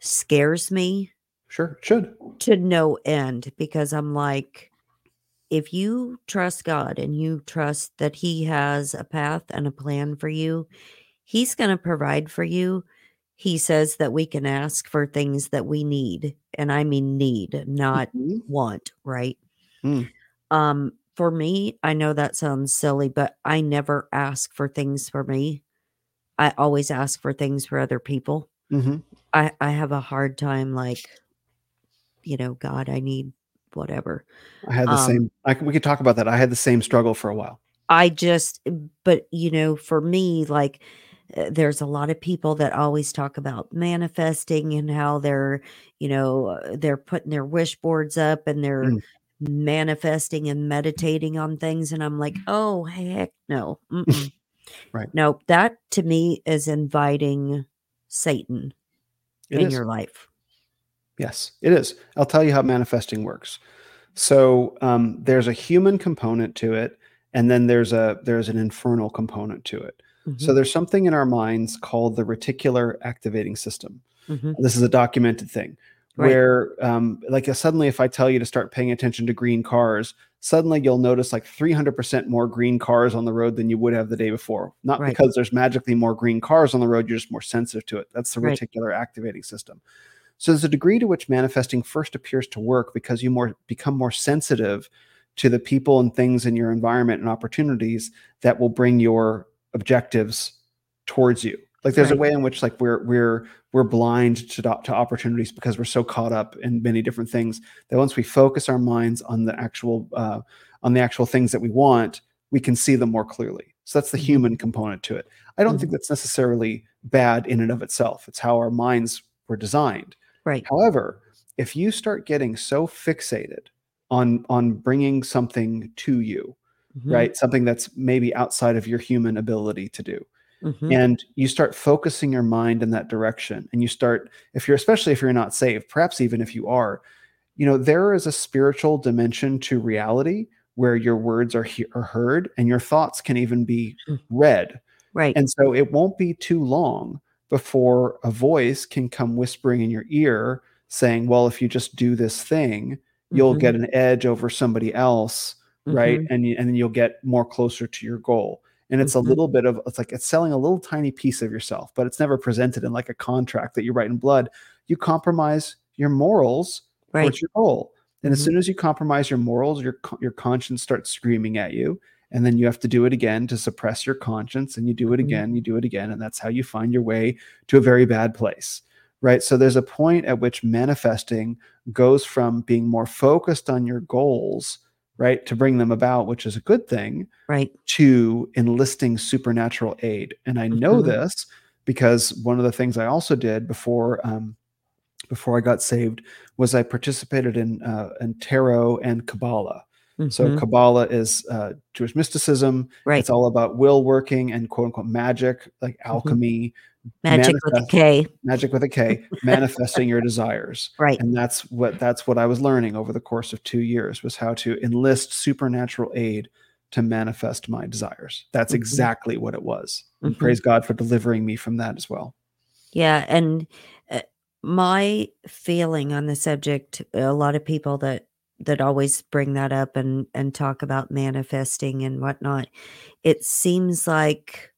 scares me Sure, should. to no end because I'm like, if you trust God and you trust that He has a path and a plan for you, He's going to provide for you. he says that we can ask for things that we need, and I mean need, not Mhm. want, right? Mm. Um, for me, I know that sounds silly, but I never ask for things for me. I always ask for things for other people. Mhm. I I have a hard time like, you know, God, I need whatever. I had the Um, same I we could talk about that. I had the same struggle for a while. I just but, you know, for me, like, uh, there's a lot of people that always talk about manifesting and how they're, you know, uh, they're putting their wish boards up and they're Mm. Manifesting and meditating on things, and I'm like, "Oh, heck no. Right. Nope, that to me is inviting Satan It in is. your life." Yes, it is. I'll tell you how manifesting works. So, um, there's a human component to it, and then there's a there's an infernal component to it. So Mhm, there's something in our minds called the reticular activating system. mhm. This is a documented thing Right. where, um, like, uh, suddenly, if I tell you to start paying attention to green cars, suddenly you'll notice like 300% more green cars on the road than you would have the day before. Not Right. because there's magically more green cars on the road, you're just more sensitive to it. That's the Right. reticular activating system. So there's a degree to which manifesting first appears to work because you more become more sensitive to the people and things in your environment and opportunities that will bring your objectives towards you. Like there's a way in which like we're we're we're blind to to opportunities because we're so caught up in many different things that once we focus our minds on the actual uh, on the actual things that we want, we can see them more clearly. So that's the Mhm. human component to it. I don't think Mhm. that's necessarily bad in and of itself. It's how our minds were designed. Right. However, if you start getting so fixated on on bringing something to you, Mhm, right? Something that's maybe outside of your human ability to do. Mhm. And you start focusing your mind in that direction and you start if you're especially if you're not saved, perhaps even if you are, you know, there is a spiritual dimension to reality where your words are he- are heard and your thoughts can even be Mm. read. Right. And so it won't be too long before a voice can come whispering in your ear saying, "Well, if you just do this thing, you'll Mhm, get an edge over somebody else, right? mhm, And you, and then you'll get more closer to your goal." And it's a mhm. little bit of it's like it's selling a little tiny piece of yourself, but it's never presented in like a contract that you write in blood. You compromise your morals Right. towards your goal. And as Mhm. soon as you compromise your morals, your your conscience starts screaming at you, and then you have to do it again to suppress your conscience, and you do it Mhm. again, you do it again, and that's how you find your way to a very bad place. Right? So there's a point at which manifesting goes from being more focused on your goals, right, to bring them about, which is a good thing, Right. to enlisting supernatural aid. And I know Mhm. this because one of the things I also did before um, before I got saved was I participated in uh, in tarot and Kabbalah. So Mhm. Kabbalah is uh, Jewish mysticism. Right. It's all about will working and quote unquote magic, like Mhm. alchemy, Magic with a K. magic with a K, manifesting your desires. Right. And that's what that's what I was learning over the course of two years was how to enlist supernatural aid to manifest my desires. That's Mhm. exactly what it was. And Mhm. praise God for delivering me from that as well. Yeah, and uh, my feeling on the subject, a lot of people that that always bring that up and and talk about manifesting and whatnot, it seems like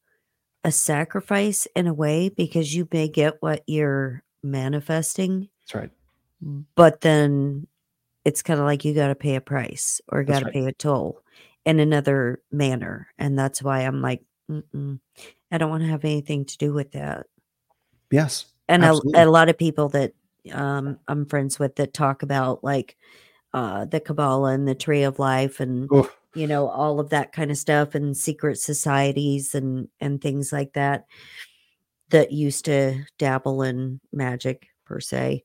a sacrifice in a way because you may get what you're manifesting, That's right. but then it's kind of like you got to pay a price or got to right. pay a toll in another manner, and that's why I'm like, Mm-mm, I don't want to have anything to do with that. Yes. and a, a lot of people that um, I'm friends with that talk about like uh, the Kabbalah and the Tree of Life and Oof. You know all of that kind of stuff and secret societies and and things like that that used to dabble in magic per se.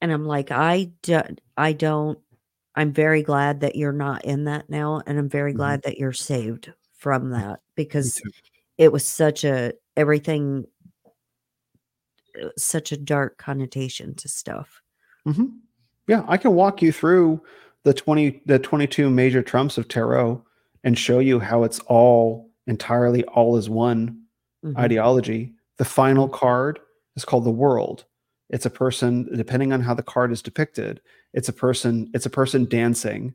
And I'm like, I do, I don't. I'm very glad that you're not in that now, and I'm very Mhm. glad that you're saved from that because it was such a everything uh, such a dark connotation to stuff. Mhm. Yeah, I can walk you through the 20 the 22 major trumps of tarot and show you how it's all entirely all is one Mhm. ideology. The final card is called the world. It's a person depending on how the card is depicted, it's a person it's a person dancing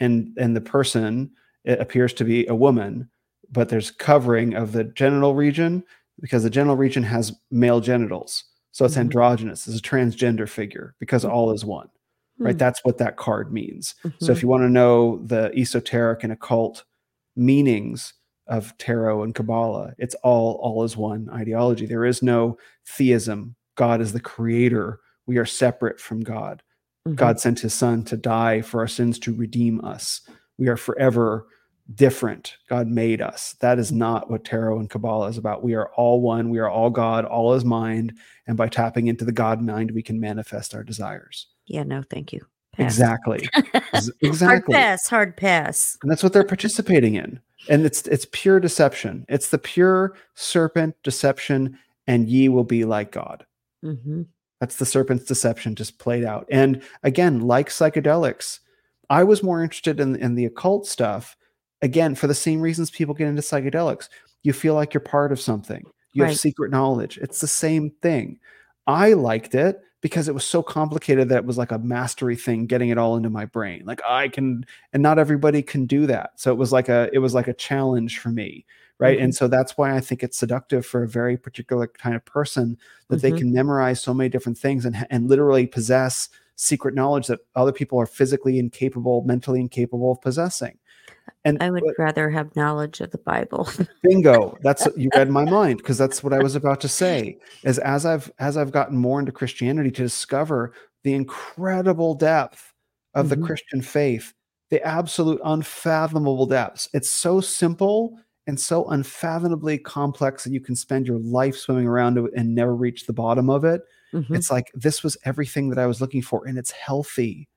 and and the person it appears to be a woman, but there's covering of the genital region because the genital region has male genitals. So it's Mhm. androgynous, it's a transgender figure because Mhm. all is one, right? Hmm. That's what that card means. So Mhm. if you want to know the esoteric and occult meanings of tarot and Kabbalah, it's all all is one ideology. There is no theism. God is the creator. We are separate from God. Mhm. God sent his son to die for our sins to redeem us. We are forever different. God made us. That is not what tarot and Kabbalah is about. We are all one. We are all God. All is mind. And by tapping into the God mind, we can manifest our desires. Yeah, no, thank you. Pass. Exactly. Ex- Hard pass, hard pass. And that's what they're participating in. And it's it's pure deception. It's the pure serpent deception, and ye will be like God. hmm That's the serpent's deception just played out. And again, like psychedelics, I was more interested in, in the occult stuff, again, for the same reasons people get into psychedelics. You feel like you're part of something, you Right. have secret knowledge. It's the same thing. I liked it because it was so complicated that it was like a mastery thing getting it all into my brain. Like i can and not everybody can do that. So it was like a it was like a challenge for me right? And so that's why i think it's seductive for a very particular kind of person that they Mhm. can memorize so many different things and and literally possess secret knowledge that other people are physically incapable mentally incapable of possessing and I would but- rather have knowledge of the Bible. bingo that's you read my mind because that's what i was about to say is as i've as i've gotten more into christianity to discover the incredible depth of Mhm. the christian faith the absolute unfathomable depths it's so simple and so unfathomably complex that you can spend your life swimming around it and never reach the bottom of it Mhm. it's like this was everything that i was looking for and it's healthy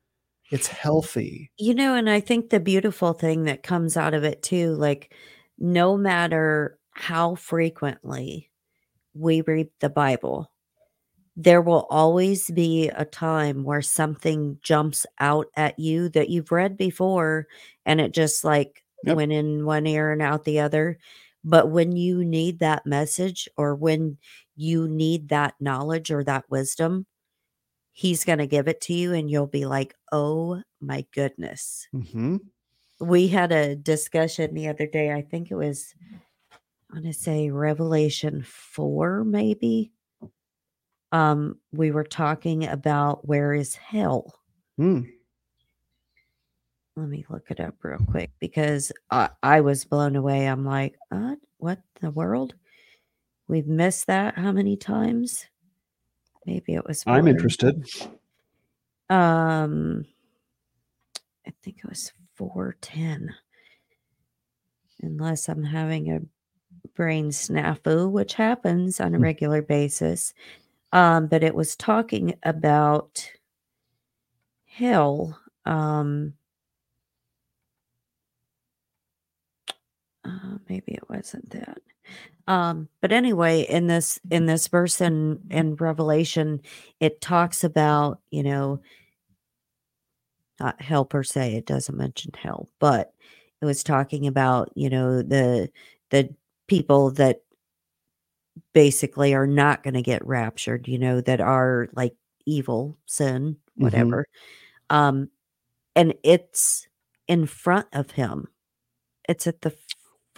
it's healthy You know, and I think the beautiful thing that comes out of it too, like no matter how frequently we read the Bible, there will always be a time where something jumps out at you that you've read before and it just like Yep. went in one ear and out the other. But when you need that message or when you need that knowledge or that wisdom, he's going to give it to you and you'll be like, oh my goodness. hmm We had a discussion the other day. I think it was, I want to say Revelation 4, maybe. Um, we were talking about where is hell. Mm. Let me look it up real quick because I, I was blown away. I'm like, uh, what the world? We've missed that how many times? Maybe it was. i'm interested Um, I think it was 410. Unless I'm having a brain snafu, which happens on a Hmm. regular basis. Um, but it was talking about hell. Um, uh, maybe it wasn't that. Um, but anyway, in this in this verse in in Revelation, it talks about you know not hell per se. It doesn't mention hell, but it was talking about you know the the people that basically are not going to get raptured. You know that are like evil, sin, Mhm. whatever. Um, and it's in front of him. It's at the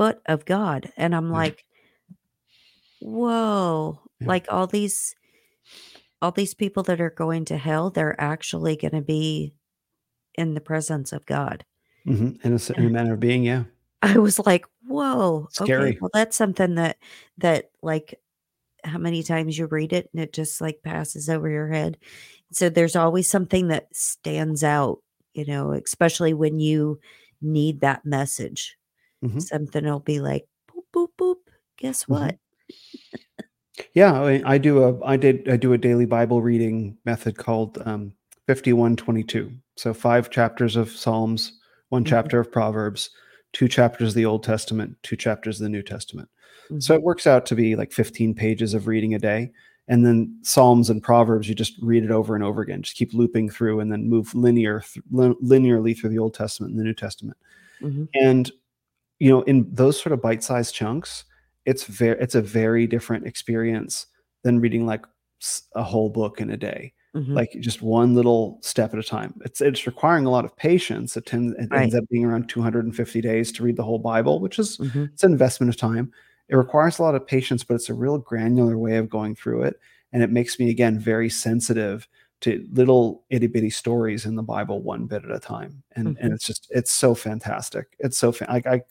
foot of God, and I'm like, whoa! Yeah. Like all these, all these people that are going to hell, they're actually going to be in the presence of God. hmm In, a, in a manner of being, yeah. I was like, whoa, okay, Scary. well, that's something that that like how many times you read it and it just like passes over your head. So there's always something that stands out, you know, especially when you need that message. Mhm. Something will be like boop boop boop. Guess Mhm. what? Yeah, I, I do a I did I do a daily Bible reading method called um, fifty one twenty two. So five chapters of Psalms, one Mhm. chapter of Proverbs, two chapters of the Old Testament, two chapters of the New Testament. So it works out to be like fifteen pages of reading a day, and then Psalms and Proverbs you just read it over and over again. Just keep looping through, and then move linear th- linearly through the Old Testament and the New Testament. Mhm. and you know in those sort of bite-sized chunks it's very it's a very different experience than reading like a whole book in a day Mhm. like just one little step at a time it's it's requiring a lot of patience it, tends, it Right. ends up being around 250 days to read the whole bible which is Mhm. it's an investment of time it requires a lot of patience, but it's a real granular way of going through it. And it makes me, again, very sensitive to little itty bitty stories in the Bible one bit at a time. And, mm-hmm. and it's just, it's so fantastic. It's so, fa- like, I,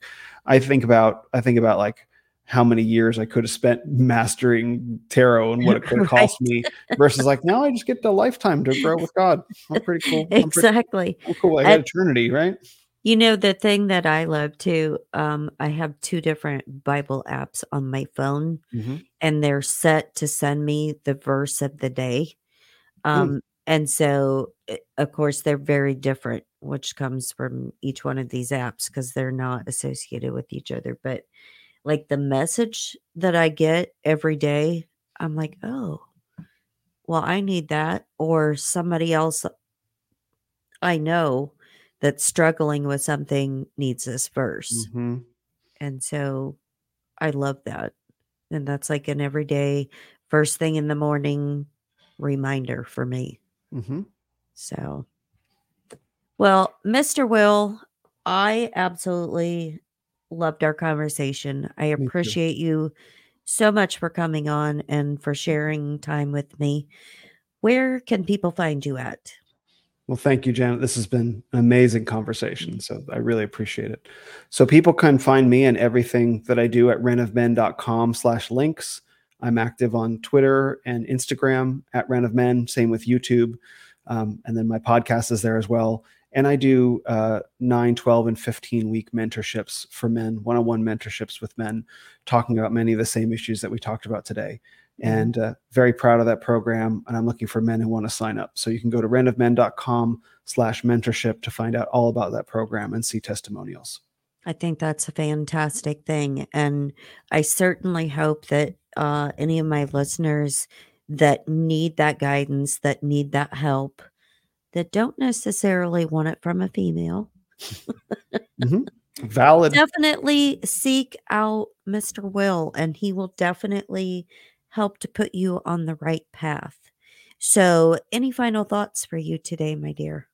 I think about, I think about like, how many years I could have spent mastering tarot and what it could have right. cost me versus like now I just get the lifetime to grow with God. I'm pretty cool. I'm exactly. Pretty, I'm cool. I got eternity, right? You know, the thing that I love too, um, I have two different Bible apps on my phone, mm-hmm. and they're set to send me the verse of the day. Hmm. Um, mm. And so, eh, of course, they're very different, which comes from each one of these apps because they're not associated with each other. But like the message that I get every day, I'm like, oh, well, I need that. Or somebody else I know that's struggling with something needs this verse. Mm-hmm. And so I love that. And that's like an everyday, first thing in the morning reminder for me. Mm-hmm. So, well, Mr. Will, I absolutely loved our conversation. I appreciate you so much for coming on and for sharing time with me. Where can people find you at? Well, thank you, Janet. This has been an amazing conversation. So I really appreciate it. So people can find me and everything that I do at renofmen.com slash links. I'm active on Twitter and Instagram at Ren of Men, same with YouTube. Um, and then my podcast is there as well. And I do uh, 9, 12, and 15 week mentorships for men, one on one mentorships with men, talking about many of the same issues that we talked about today. Mm-hmm. and uh, very proud of that program. And I'm looking for men who want to sign up. So you can go to renofmen.com slash mentorship to find out all about that program and see testimonials. I think that's a fantastic thing. And I certainly hope that uh, any of my listeners that need that guidance, that need that help, that don't necessarily want it from a female. mm-hmm. Valid. Definitely seek out Mr. Will, and he will definitely help to put you on the right path. So, any final thoughts for you today, my dear?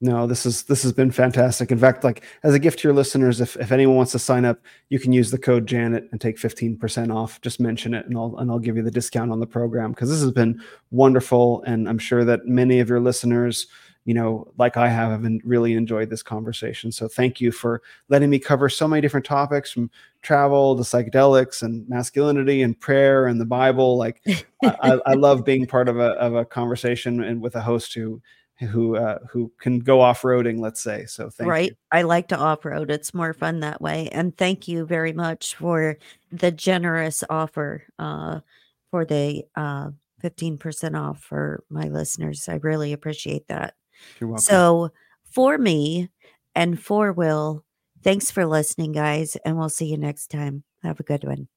No, this is this has been fantastic. In fact, like as a gift to your listeners, if, if anyone wants to sign up, you can use the code Janet and take 15% off. Just mention it and I'll and I'll give you the discount on the program because this has been wonderful. And I'm sure that many of your listeners you know, like I have, have really enjoyed this conversation. So thank you for letting me cover so many different topics from travel to psychedelics and masculinity and prayer and the Bible. Like I, I, love being part of a, of a conversation and with a host who who uh, who can go off roading, let's say. So thank right. You. I like to off road. It's more fun that way. And thank you very much for the generous offer uh, for the uh, 15% off for my listeners. I really appreciate that. You're welcome. So, for me and for Will, thanks for listening, guys, and we'll see you next time. Have a good one.